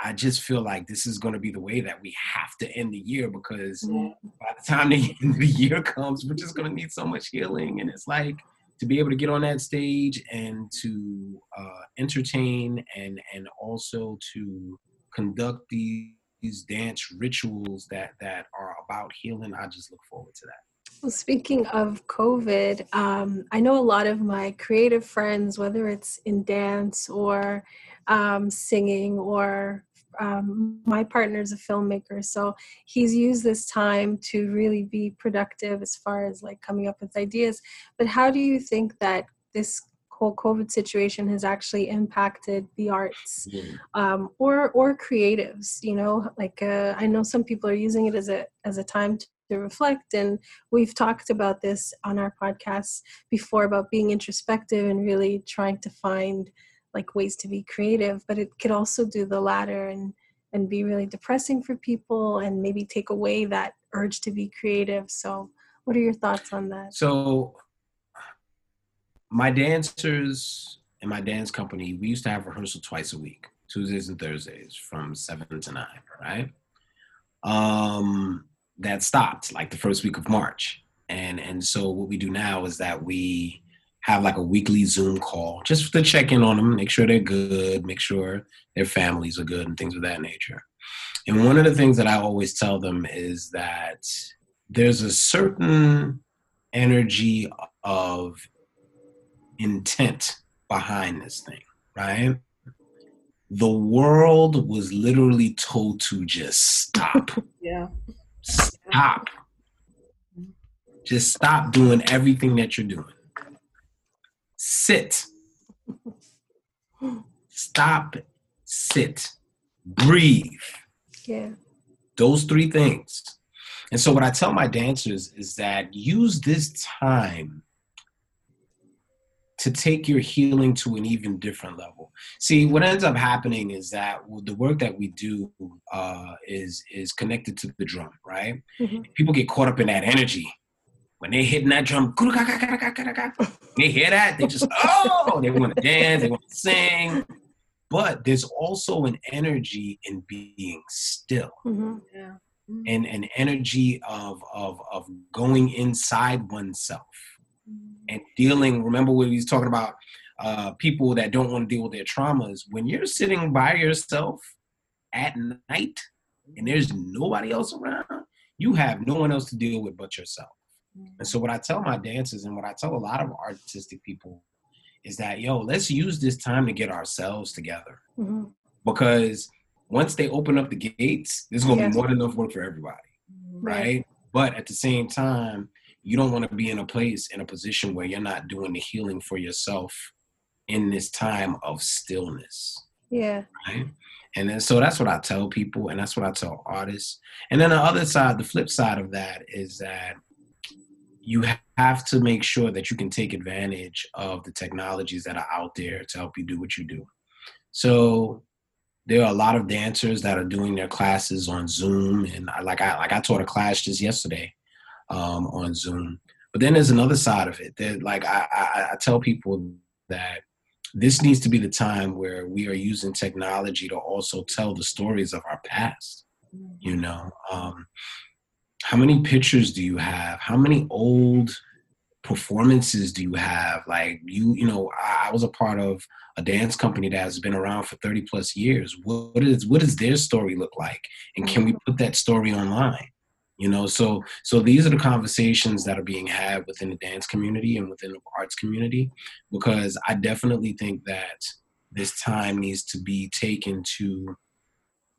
I just feel like this is going to be the way that we have to end the year because by the time the end of the year comes, we're just going to need so much healing. And it's like to be able to get on that stage and to uh, entertain and and also to conduct these, these dance rituals that that are about healing. I just look forward to that. Well, speaking of COVID, um, I know a lot of my creative friends, whether it's in dance or um, singing or um, my partner's a filmmaker, so he's used this time to really be productive as far as like coming up with ideas. But how do you think that this whole COVID situation has actually impacted the arts um, or or creatives? You know, like uh, I know some people are using it as a as a time to to reflect and we've talked about this on our podcast before about being introspective and really trying to find like ways to be creative but it could also do the latter and and be really depressing for people and maybe take away that urge to be creative. So what are your thoughts on that? So my dancers in my dance company we used to have rehearsal twice a week tuesdays and thursdays from seven to nine right? Um that stopped like the first week of March. And and so what we do now is that we have like a weekly Zoom call just to check in on them, make sure they're good, make sure their families are good and things of that nature. And one of the things that I always tell them is that there's a certain energy of intent behind this thing, right? The world was literally told to just stop. yeah stop. Just stop doing everything that you're doing. Sit. Stop, sit, breathe. Yeah. Those three things. And so, what I tell my dancers is that use this time to take your healing to an even different level. See, what ends up happening is that the work that we do uh, is is connected to the drum, right? Mm-hmm. People get caught up in that energy when they're hitting that drum. They hear that, they just oh, they want to dance, they want to sing. But there's also an energy in being still. Mm-hmm. Yeah. Mm-hmm. And an energy of, of of going inside oneself and dealing. Remember when we was talking about uh, people that don't want to deal with their traumas. When you're sitting by yourself at night and there's nobody else around, you have no one else to deal with but yourself. And so what I tell my dancers and what I tell a lot of artistic people is that yo, let's use this time to get ourselves together. Mm-hmm. Because once they open up the gates, there's gonna yes. be more than enough work for everybody. Right. right? But at the same time, you don't want to be in a place in a position where you're not doing the healing for yourself in this time of stillness yeah right and then so that's what i tell people and that's what i tell artists and then the other side the flip side of that is that you have to make sure that you can take advantage of the technologies that are out there to help you do what you do so there are a lot of dancers that are doing their classes on zoom and I, like i like i taught a class just yesterday um, on Zoom. But then there's another side of it that, like, I, I, I tell people that this needs to be the time where we are using technology to also tell the stories of our past. You know, um, how many pictures do you have? How many old performances do you have? Like you, you know, I, I was a part of a dance company that has been around for 30 plus years. What is what does their story look like? And can we mm-hmm. put that story online? you know so so these are the conversations that are being had within the dance community and within the arts community because i definitely think that this time needs to be taken to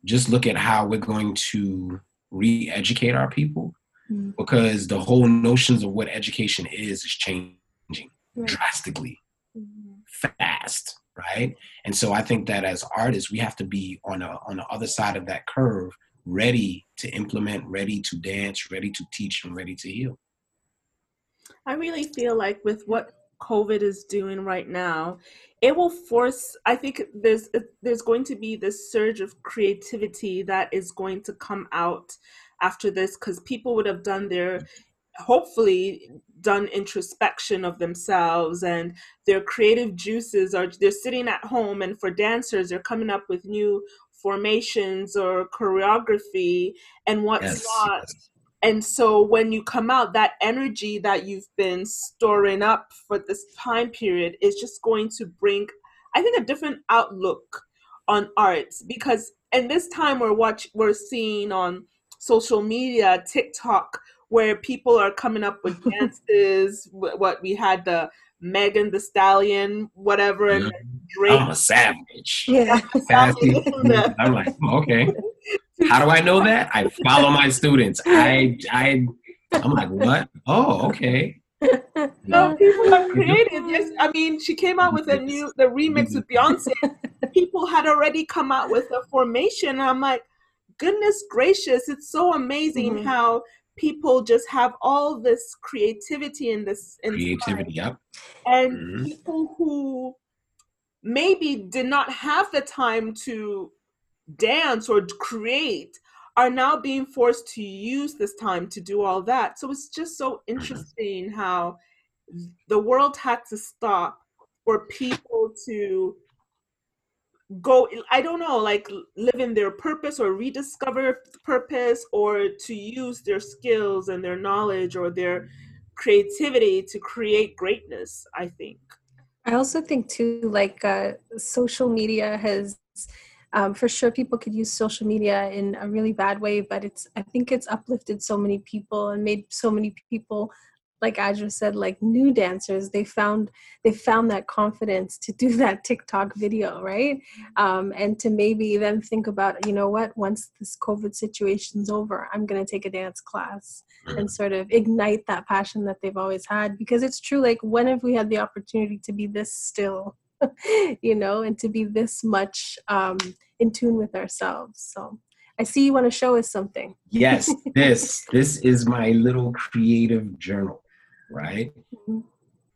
just look at how we're going to re-educate our people mm-hmm. because the whole notions of what education is is changing right. drastically mm-hmm. fast right and so i think that as artists we have to be on a on the other side of that curve ready to implement, ready to dance, ready to teach, and ready to heal. I really feel like with what COVID is doing right now, it will force. I think there's there's going to be this surge of creativity that is going to come out after this because people would have done their hopefully done introspection of themselves and their creative juices are they're sitting at home and for dancers they're coming up with new formations or choreography and what's Yes, not yes. And so when you come out that energy that you've been storing up for this time period is just going to bring i think a different outlook on art because in this time we're watch we're seeing on social media tiktok where people are coming up with dances what we had the megan thee stallion whatever and drake I'm a savage. yeah. Sassy. Yeah. I'm like, okay. How do I know that? I follow my students. I I I'm like, what? Oh, okay. No, people are creative. Yes, I mean, she came out with a new the remix with Beyonce. People had already come out with a formation. I'm like, goodness gracious, it's so amazing Mhm. how people just have all this creativity in this in Creativity, yep. and Mhm. people who maybe did not have the time to dance or create are now being forced to use this time to do all that. So it's just so interesting how the world had to stop for people to go i don't know like live in their purpose or rediscover purpose or to use their skills and their knowledge or their creativity to create greatness i think I also think too, like uh, social media has, um, for sure, people could use social media in a really bad way, but it's I think it's uplifted so many people and made so many people, like Adra said, like new dancers. They found they found that confidence to do that TikTok video, right? Um, and to maybe then think about, you know what, once this COVID situation's over, I'm gonna take a dance class and sort of ignite that passion that they've always had because it's true like when have we had the opportunity to be this still you know and to be this much um in tune with ourselves so i see you want to show us something Yes, this this is my little creative journal, right? Mhm.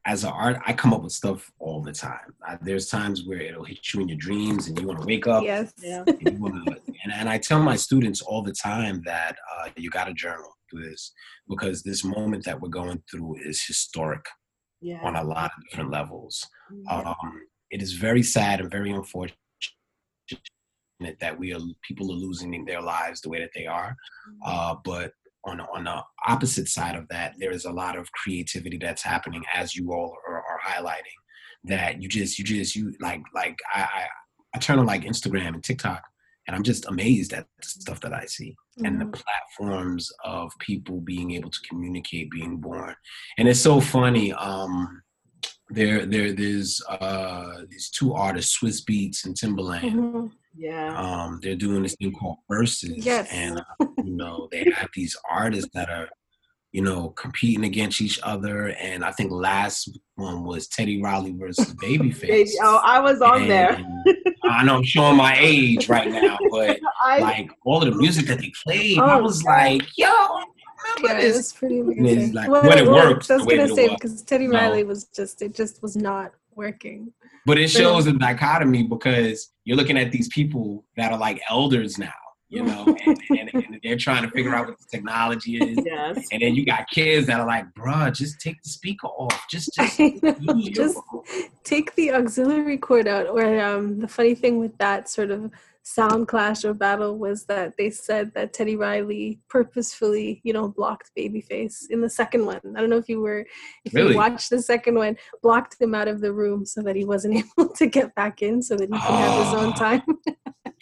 As an art, I come up with stuff all the time. I, there's times where it'll hit you in your dreams, and you want to wake up. yes yeah and, you wanna, and, and I tell my students all the time that uh, you got to journal through this because this moment that we're going through is historic yeah on a lot of different levels. Yeah. Um, it is very sad and very unfortunate that we are people are losing their lives the way that they are. Uh, but on on the opposite side of that, there is a lot of creativity that's happening as you all are, are highlighting. That you just you just you like like I, I I turn on like Instagram and TikTok, and I'm just amazed at the stuff that I see and the Mhm. platforms of people being able to communicate being born and it's so funny um there there there's uh these two artists Swizz Beatz and Timbaland Mhm. yeah. Um they're doing this thing called verses Yes. and uh, you know they have these artists that are you know competing against each other. And i think last one was teddy riley versus babyface. Baby, oh i was on there. I know i'm showing my age right now but I, like all of the music that they played, I Oh, was like, yo, remember yeah, it this? was pretty it's amazing. like, when it works, I was gonna say because Teddy no. Riley was just it just was not working. But it shows a dichotomy because you're looking at these people that are like elders now, you know, and, and, and they're trying to figure out what the technology is. yes And then you got kids that are like, bruh, just take the speaker off. Just, just, I know, use your just take the auxiliary cord out. Or um, the funny thing with that sort of sound clash or battle was that they said that Teddy Riley purposefully, you know, blocked Babyface in the second one. I don't know if you were, if Really? you watched the second one, blocked him out of the room so that he wasn't able to get back in, so that he can have his own Ah. time.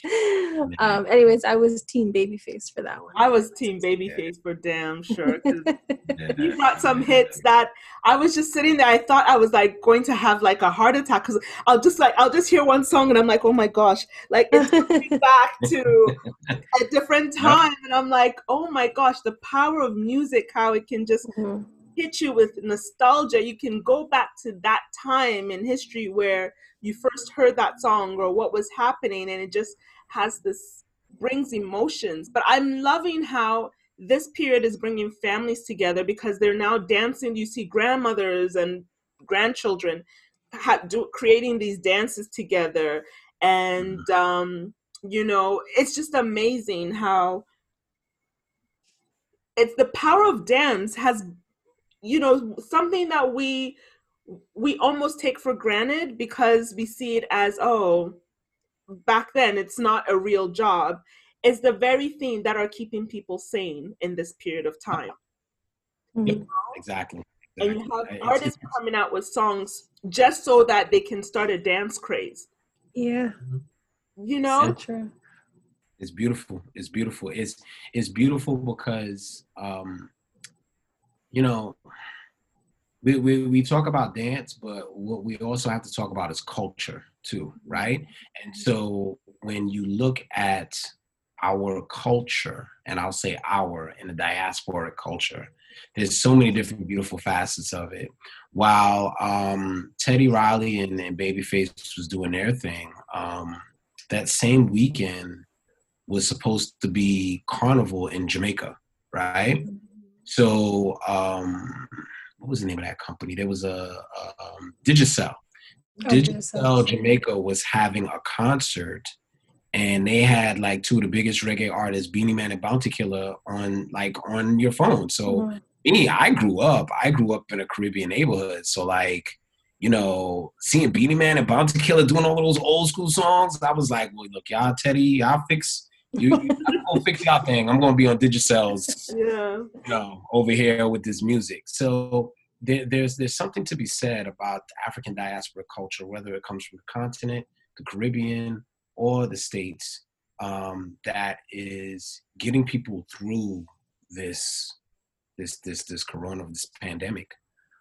um, anyways, I was Team Babyface for that one. i was team babyface for damn sure. Yeah. he brought some hits that I was just sitting there. I thought I was like going to have like a heart attack because I'll just like I'll just hear one song and I'm like, oh my gosh, like it's going back to a different time, and I'm like, oh my gosh, the power of music, how it can just Mhm. hit you with nostalgia. You can go back to that time in history where you first heard that song or what was happening, and it just has this brings emotions. But I'm loving how this period is bringing families together because they're now dancing. You see grandmothers and grandchildren ha- do, creating these dances together, and um, you know, it's just amazing how it's the power of dance has you know something that we we almost take for granted because we see it as oh back then it's not a real job. Is the very thing that are keeping people sane in this period of time. Mhm. Exactly. and you have It's- artists coming out with songs just so that they can start a dance craze. Yeah, you know so true. It's beautiful. It's beautiful. It's it's beautiful because um, you know we, we we talk about dance, but what we also have to talk about is culture too, right? And so when you look at our culture, and I'll say our in the diasporic culture, there's so many different beautiful facets of it. While um, Teddy Riley and, and Babyface was doing their thing, um, that same weekend was supposed to be carnival in Jamaica, right? So, um, what was the name of that company? There was a, a um, Digicel. Oh, Digicel. Jamaica was having a concert, and they had like two of the biggest reggae artists, Beenie Man and Bounty Killer, on like on your phone. So Mhm. me, I grew up. I grew up in a Caribbean neighborhood, so like. You know, seeing Beenie Man and Bounty Killer doing all of those old school songs, I was like, "Well, look, y'all, Teddy, I'll fix you. you go fix y'all thing. I'm gonna be on Digicel's yeah you know, over here with this music. So there, there's there's something to be said about the African diaspora culture, whether it comes from the continent, the Caribbean, or the states, um, that is getting people through this this this this corona this pandemic.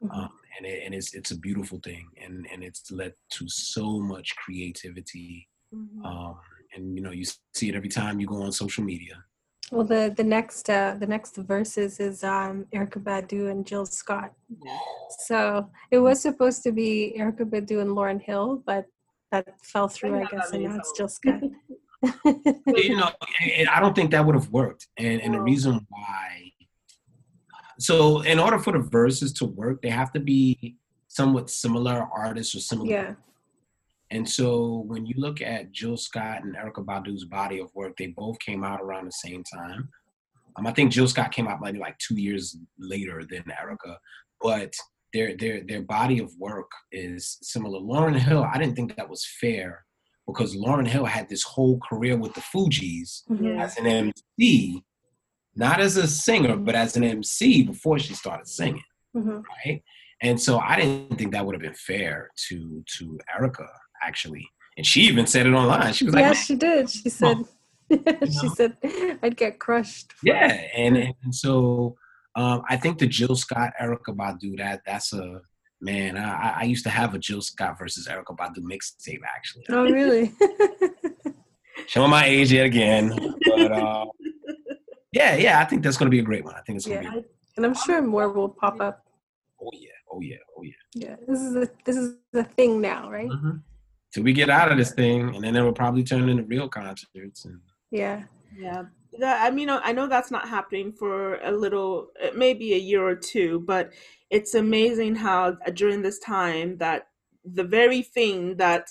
Mhm. Um, and it, and it's it's a beautiful thing, and and it's led to so much creativity. Mhm. Um, and you know, you see it every time you go on social media. Well, the the next uh, the next verses is um, Erykah Badu and Jill Scott. So it was supposed to be Erykah Badu and Lauryn Hill, but that fell through, I not guess, and now it's. Jill Scott. you know, I don't think that would have worked. And, and the reason why, so in order for the verses to work, they have to be somewhat similar artists or similar. yeah. And so when you look at Jill Scott and Erykah Badu's body of work, they both came out around the same time. Um, I think Jill Scott came out maybe like two years later than Erykah, but their their their body of work is similar. Lauryn Hill, I didn't think that was fair because Lauryn Hill had this whole career with the Fugees Mhm. as an MC, not as a singer, but as an MC before she started singing, Mhm. right? And so I didn't think that would have been fair to to Erykah actually. And she even said it online. She was like, yeah, she did. She said, she said, I'd get crushed. yeah. And, and so um, I think the Jill Scott Erykah Badu that that's a man. I, I used to have a Jill Scott versus Erykah Badu mixtape actually. Oh, really? Showing my age yet again, but uh, yeah, yeah. I think that's gonna be a great one. I think it's gonna be. yeah. be. And I'm sure more will pop up. Oh yeah, oh yeah, oh yeah. Yeah. This is a this is a thing now, right? Mm-hmm. Till we get out of this thing, and then it will probably turn into real concerts. And Yeah. Yeah. That, I mean, I know that's not happening for a little, maybe a year or two, but it's amazing how uh, during this time that the very thing that,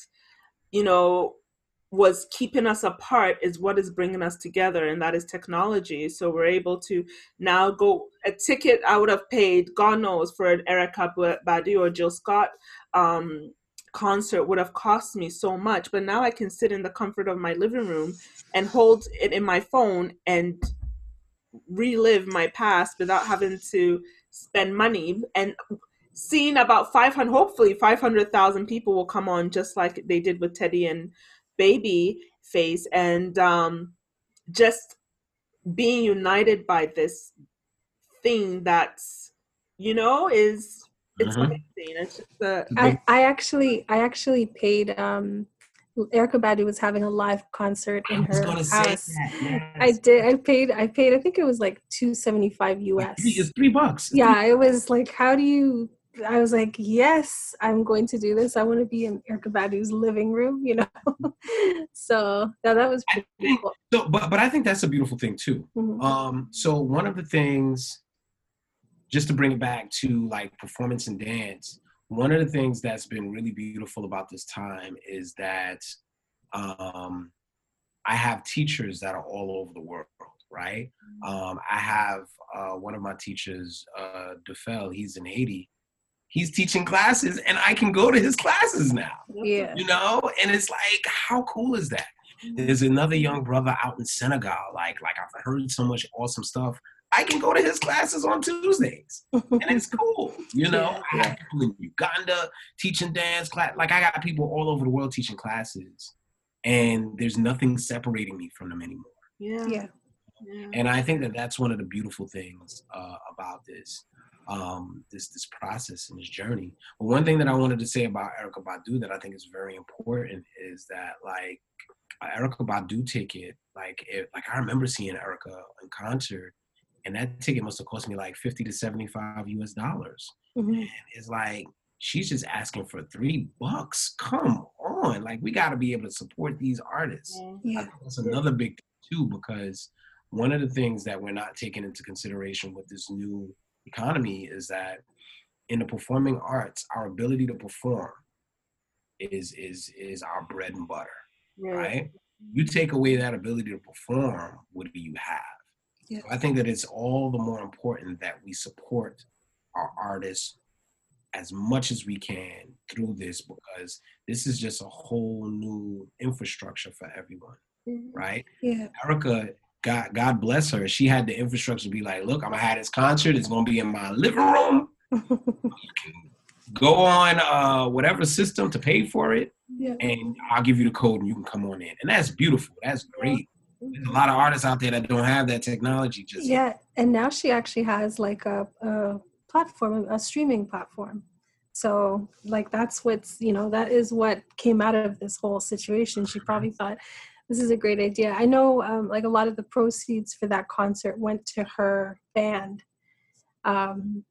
you know, was keeping us apart is what is bringing us together, and that is technology. So we're able to now go a ticket I would have paid, God knows, for an Erykah Ba- Badu or Jill Scott um, concert would have cost me so much. But now I can sit in the comfort of my living room and hold it in my phone and relive my past without having to spend money and seeing about 500 hopefully 500,000 people will come on just like they did with Teddy and Baby Face and um just being united by this thing that's you know is it's Mhm. amazing it's just a, I, I actually I actually paid um Erykah Badu was having a live concert in her house. I did I paid I paid I think it was like 275 US. It's three bucks. Yeah, it was like how do you I was like, yes, I'm going to do this. I want to be in Erykah Badu's living room, you know. so yeah, that was pretty think- cool. So, but but I think that's a beautiful thing too. Mhm. Um, so one of the things, just to bring it back to like performance and dance, one of the things that's been really beautiful about this time is that um, I have teachers that are all over the world, right? Um, I have uh, one of my teachers, uh, DeFell, he's in Haiti, he's teaching classes and I can go to his classes now. Yeah. You know, and it's like, how cool is that? There's another young brother out in Senegal. Like, like I've heard so much awesome stuff. I can go to his classes on Tuesdays, and it's cool. You know, Yeah, I have people in Uganda teaching dance class. Like, I got people all over the world teaching classes, and there's nothing separating me from them anymore. Yeah. Yeah. yeah. And I think that that's one of the beautiful things uh, about this, um, this this process and this journey. But one thing that I wanted to say about Erykah Badu that I think is very important is that like uh, Erykah Badu ticket, like it, like I remember seeing Erykah in concert, and that ticket must have cost me like fifty to seventy five U.S. dollars. Mhm. And it's like she's just asking for three bucks. Come on, like we got to be able to support these artists. Yeah. I think that's another big thing too, because one of the things that we're not taking into consideration with this new economy is that in the performing arts, our ability to perform is is is our bread and butter, right? You take away that ability to perform, what do you have? Yeah. So I think that it's all the more important that we support our artists as much as we can through this because this is just a whole new infrastructure for everyone, Mhm. right? Yeah. Erykah, God, God bless her. She had the infrastructure to be like, look, I'm gonna have this concert. It's gonna be in my living room. Go on uh, whatever system to pay for it, yeah. and I'll give you the code, and you can come on in. And that's beautiful. That's great. There's a lot of artists out there that don't have that technology. Just Yeah, and now she actually has like a, a platform, a streaming platform. So, like, that's what's, you know, that is what came out of this whole situation. She probably thought this is a great idea. I know, um, like, a lot of the proceeds for that concert went to her band. Um,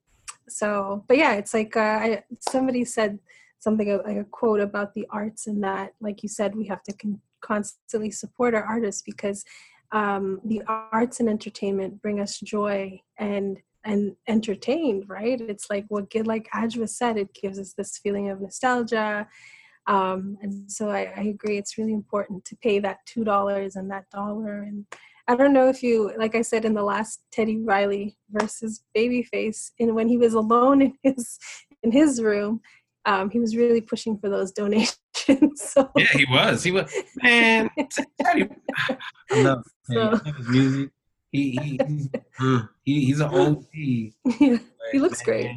so, but yeah, it's like uh, I, somebody said something uh, like a quote about the arts and that, like you said, we have to con- constantly support our artists because um, the arts and entertainment bring us joy and and entertained right it's like what like Adjua said it gives us this feeling of nostalgia um, and so I, I agree it's really important to pay that two dollars and that dollar and I don't know if you like I said in the last Teddy Riley versus Babyface and when he was alone in his in his room um, he was really pushing for those donations so yeah, he was. He was. Man, Teddy, I love Teddy. So- his music. He, he, he's, he he's an OG. yeah, he looks great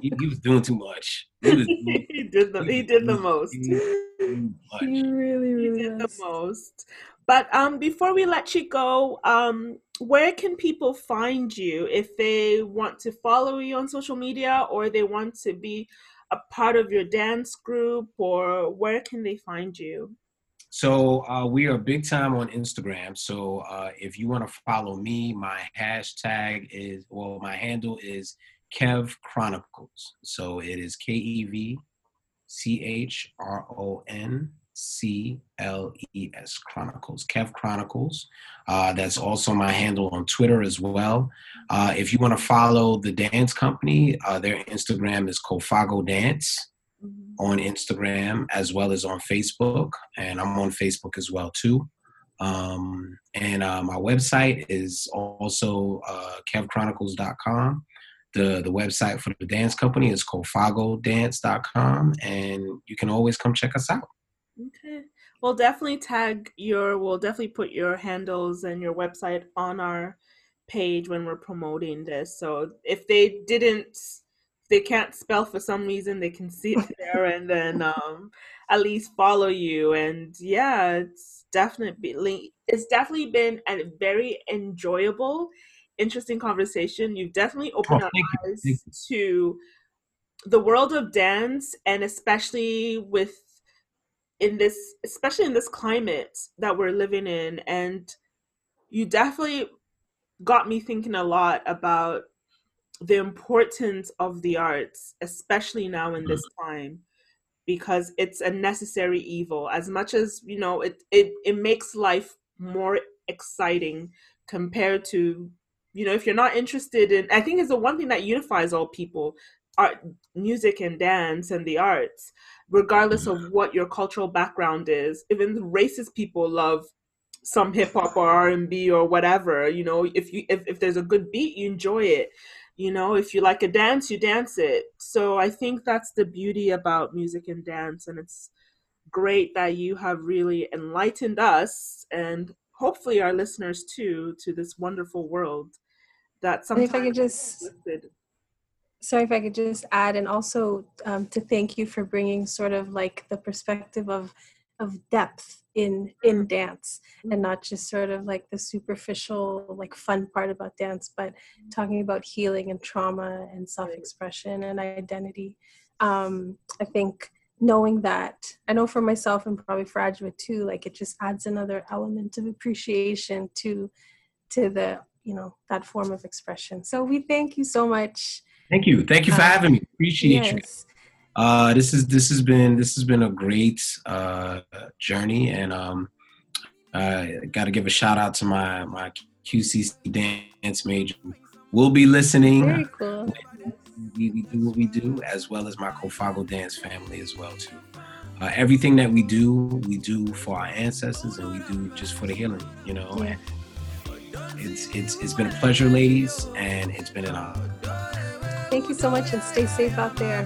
He, he was doing too much. He was doing he did the he did the most. he really really did the most. But um, before we let you go, um, where can people find you if they want to follow you on social media or they want to be a part of your dance group, or where can they find you? So uh, we are big time on Instagram. So uh, if you want to follow me, my hashtag is well, my handle is Kev Chronicles. So it is K E V C H R O N C L E S Chronicles. Kev Chronicles. Uh, that's also my handle on Twitter as well. Uh, if you want to follow the dance company, uh, their Instagram is Kofago Dance on Instagram as well as on Facebook, and I'm on Facebook as well too. Um, and uh, my website is also uh, kevchronicles.com. The the website for the dance company is kofagodance.com, and you can always come check us out. Okay. We'll definitely tag your, we'll definitely put your handles and your website on our page when we're promoting this. So if they didn't, they can't spell for some reason, they can sit there and then um, at least follow you. And yeah, it's definitely, it's definitely been a very enjoyable, interesting conversation. You've definitely opened Oh, our thank you. eyes to the world of dance and especially with in this especially in this climate that we're living in and you definitely got me thinking a lot about the importance of the arts especially now in this mm-hmm. time because it's a necessary evil. As much as you know it it, it makes life more exciting compared to you know if you're not interested in i think it's the one thing that unifies all people art music and dance and the arts regardless of mm-hmm. what your cultural background is. Even the racist people love some hip hop or R&B or whatever you know if you if, if there's a good beat you enjoy it you know if you like a dance you dance it. So i think that's the beauty about music and dance and it's great that you have really enlightened us and hopefully our listeners too to this wonderful world that sometimes if I could just sorry if I could just add, and also um, to thank you for bringing sort of like the perspective of of depth in in dance, and not just sort of like the superficial like fun part about dance, but talking about healing and trauma and self expression and identity. Um, I think knowing that I know for myself and probably for Adjua too, like it just adds another element of appreciation to to the you know that form of expression. So we thank you so much. Thank you. Thank you for Uh, having me. Appreciate you. Uh, this is this has been this has been a great uh, journey, and um, I got to give a shout out to my my QCC dance major. We'll be listening. Very cool. we, we do what we do, as well as my Kofago dance family as well too. Uh, everything that we do, we do for our ancestors, and we do just for the healing. You know, Yeah. It's it's it's been a pleasure, ladies, and it's been an honor. Thank you so much and stay safe out there.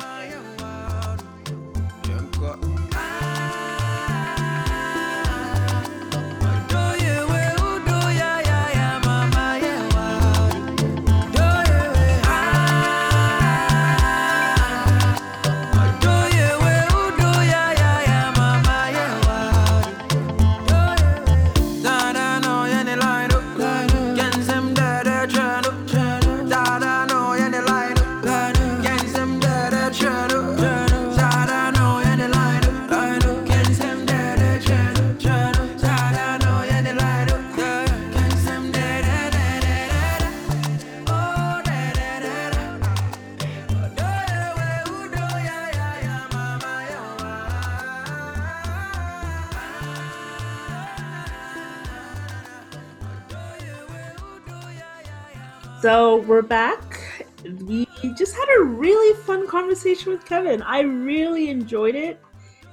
We're back. We just had a really fun conversation with Kevin. I really enjoyed it.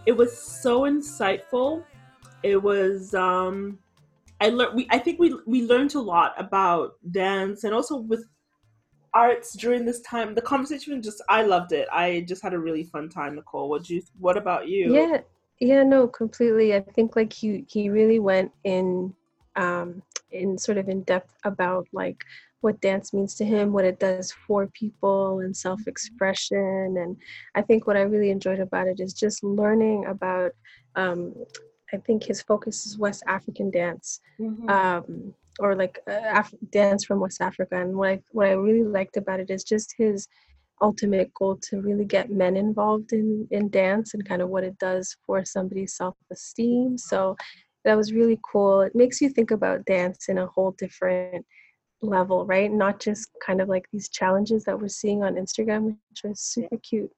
It was so insightful. It was um I learned we I think we we learned a lot about dance and also with arts during this time. The conversation just I loved it. I just had a really fun time, Nicole. What you what about you? Yeah, yeah, no, completely. I think like he he really went in um in sort of in depth about like what dance means to him, what it does for people and self-expression. And I think what I really enjoyed about it is just learning about um I think his focus is West African dance. Mhm. um, or like uh, Af- dance from West Africa. And what I what I really liked about it is just his ultimate goal to really get men involved in in dance and kind of what it does for somebody's self esteem. So that was really cool. It makes you think about dance in a whole different level, right? Not just kind of like these challenges that we're seeing on Instagram, which was super cute,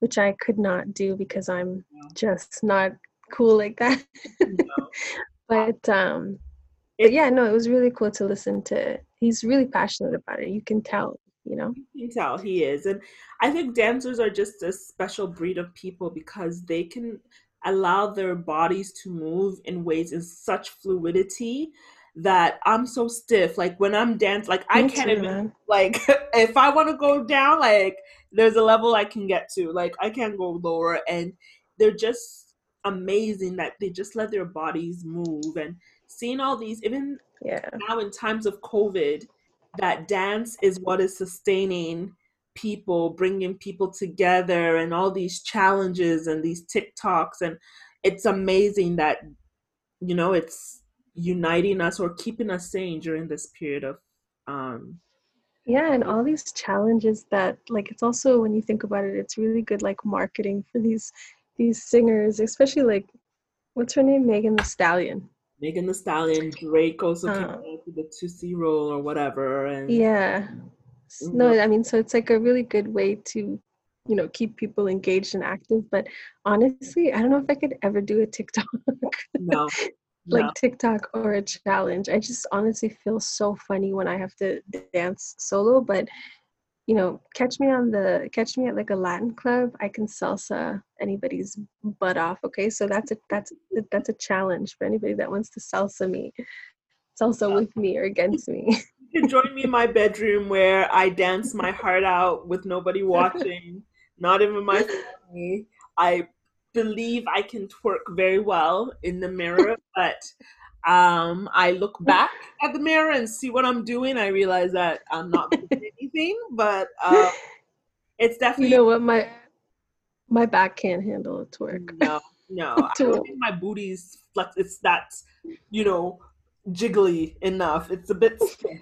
which I could not do because I'm just not cool like that. but um but yeah, no, it was really cool to listen to. He's really passionate about it. You can tell, you know. You can tell he is. And I think dancers are just a special breed of people because they can allow their bodies to move in ways in such fluidity that I'm so stiff. Like when I'm dance, like I Me can't too, even man. like if I want to go down, like there's a level I can get to. Like I can't go lower and they're just amazing that they just let their bodies move and seeing all these even Yeah. now in times of COVID, that dance is what is sustaining people, bringing people together, and all these challenges and these TikToks. And it's amazing that, you know, it's uniting us or keeping us sane during this period of. Um, Yeah, and all these challenges that like it's also when you think about it, it's really good like marketing for these these singers, especially like what's her name? Megan Thee Stallion. Megan Thee Stallion, Drake also came Uh. out with the Tootsie Roll or whatever. And Yeah. S- No, I mean, so it's like a really good way to, you know, keep people engaged and active. But honestly, I don't know if I could ever do a TikTok, no, like no. TikTok or a challenge. I just honestly feel so funny when I have to dance solo. But, you know, catch me on the, catch me at like a Latin club. I can salsa anybody's butt off. Okay. So that's a, that's, that's a challenge for anybody that wants to salsa me, salsa with me or against me. you can join me in my bedroom where I dance my heart out with nobody watching, not even my family. I believe I can twerk very well in the mirror, but um, I look back at the mirror and see what I'm doing. I realize that I'm not doing anything, but uh, it's definitely You know what? My my back can't handle a twerk. no, no. I don't think my booty's flex. It's that you know jiggly enough. It's a bit stiff.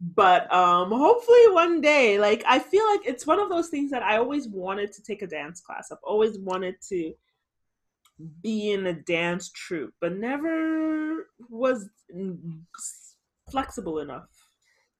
But um hopefully one day like i feel like it's one of those things that i always wanted to take a dance class i've always wanted to be in a dance troupe but never was flexible enough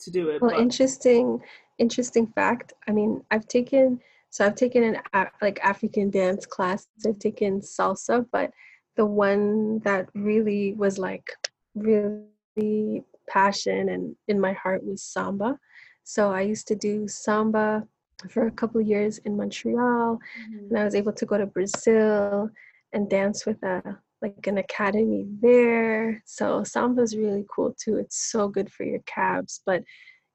to do it Well, but interesting, interesting fact. I mean, I've taken so I've taken an like African dance class. I've taken salsa, but the one that really was like really passion and in my heart was samba. So I used to do samba for a couple of years in Montreal, mm-hmm. and I was able to go to Brazil and dance with a like an academy there. So samba is really cool too. It's so good for your calves. But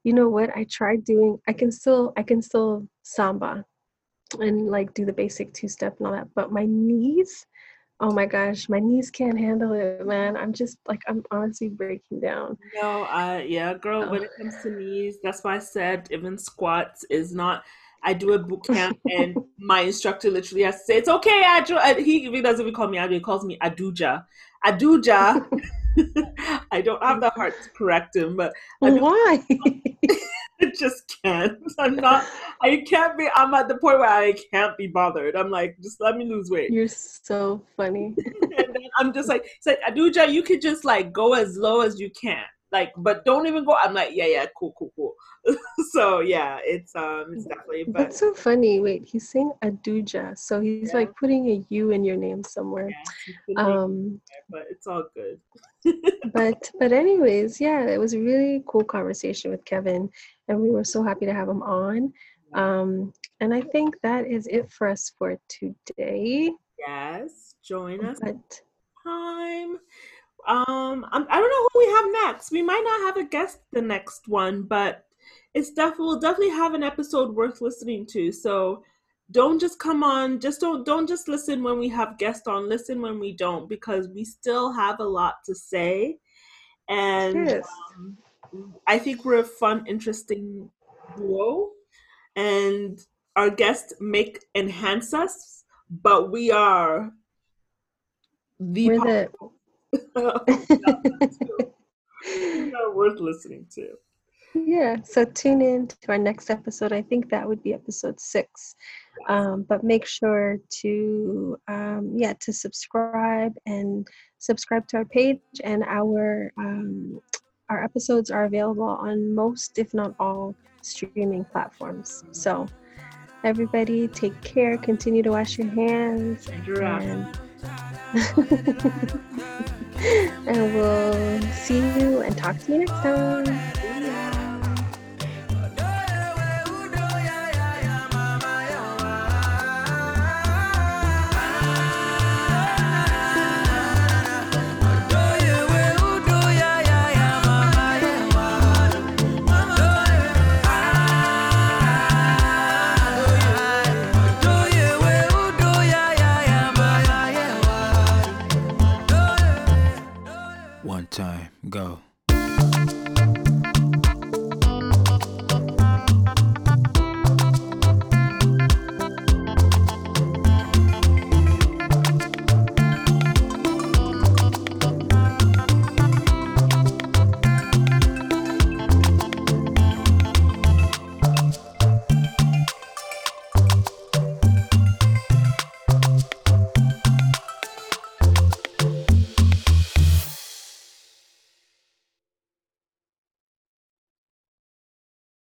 you know what? I tried doing. I can still I can still samba and like do the basic two step and all that. But my knees, oh my gosh, my knees can't handle it, man. I'm just like I'm honestly breaking down. No, uh, yeah, girl. When it comes to knees, that's why I said even squats is not. I do a boot camp, and my instructor literally has to say, "It's okay, Adu." uh, He even doesn't even call me Adu. He calls me Aduja. Aduja. I don't have the heart to correct him, but do- Why? I just can't. I'm not. I can't be. I'm at the point where I can't be bothered. I'm like, just let me lose weight. You're so funny. and then I'm just like, it's like Aduja, you could just like go as low as you can, like, but don't even go. I'm like, yeah, yeah, cool, cool, cool. so yeah, it's um, it's definitely, but That's so funny. Wait, he's saying Aduja, so he's Yeah. like putting a U in your name somewhere. yeah, you could make it Um, there, but it's all good. but but anyways, yeah, it was a really cool conversation with Kevin, and we were so happy to have him on. Um, and I think that is it for us for today. Yes, join us But time. Um, I'm, I don't know who we have next. We might not have a guest the next one, but it's definitely we'll definitely have an episode worth listening to. So don't just come on. Just don't don't just listen when we have guests on. Listen when we don't, because we still have a lot to say. And yes, um, I think we're a fun, interesting duo, and our guests make enhance us, but we are the the These are worth listening to. yeah. So tune in to our next episode. I think that would be episode six. Um, but make sure to um, yeah to subscribe and subscribe to our page and our um, our episodes are available on most if not all streaming platforms so everybody take care continue to wash your hands and and we'll see you and talk to you next time go.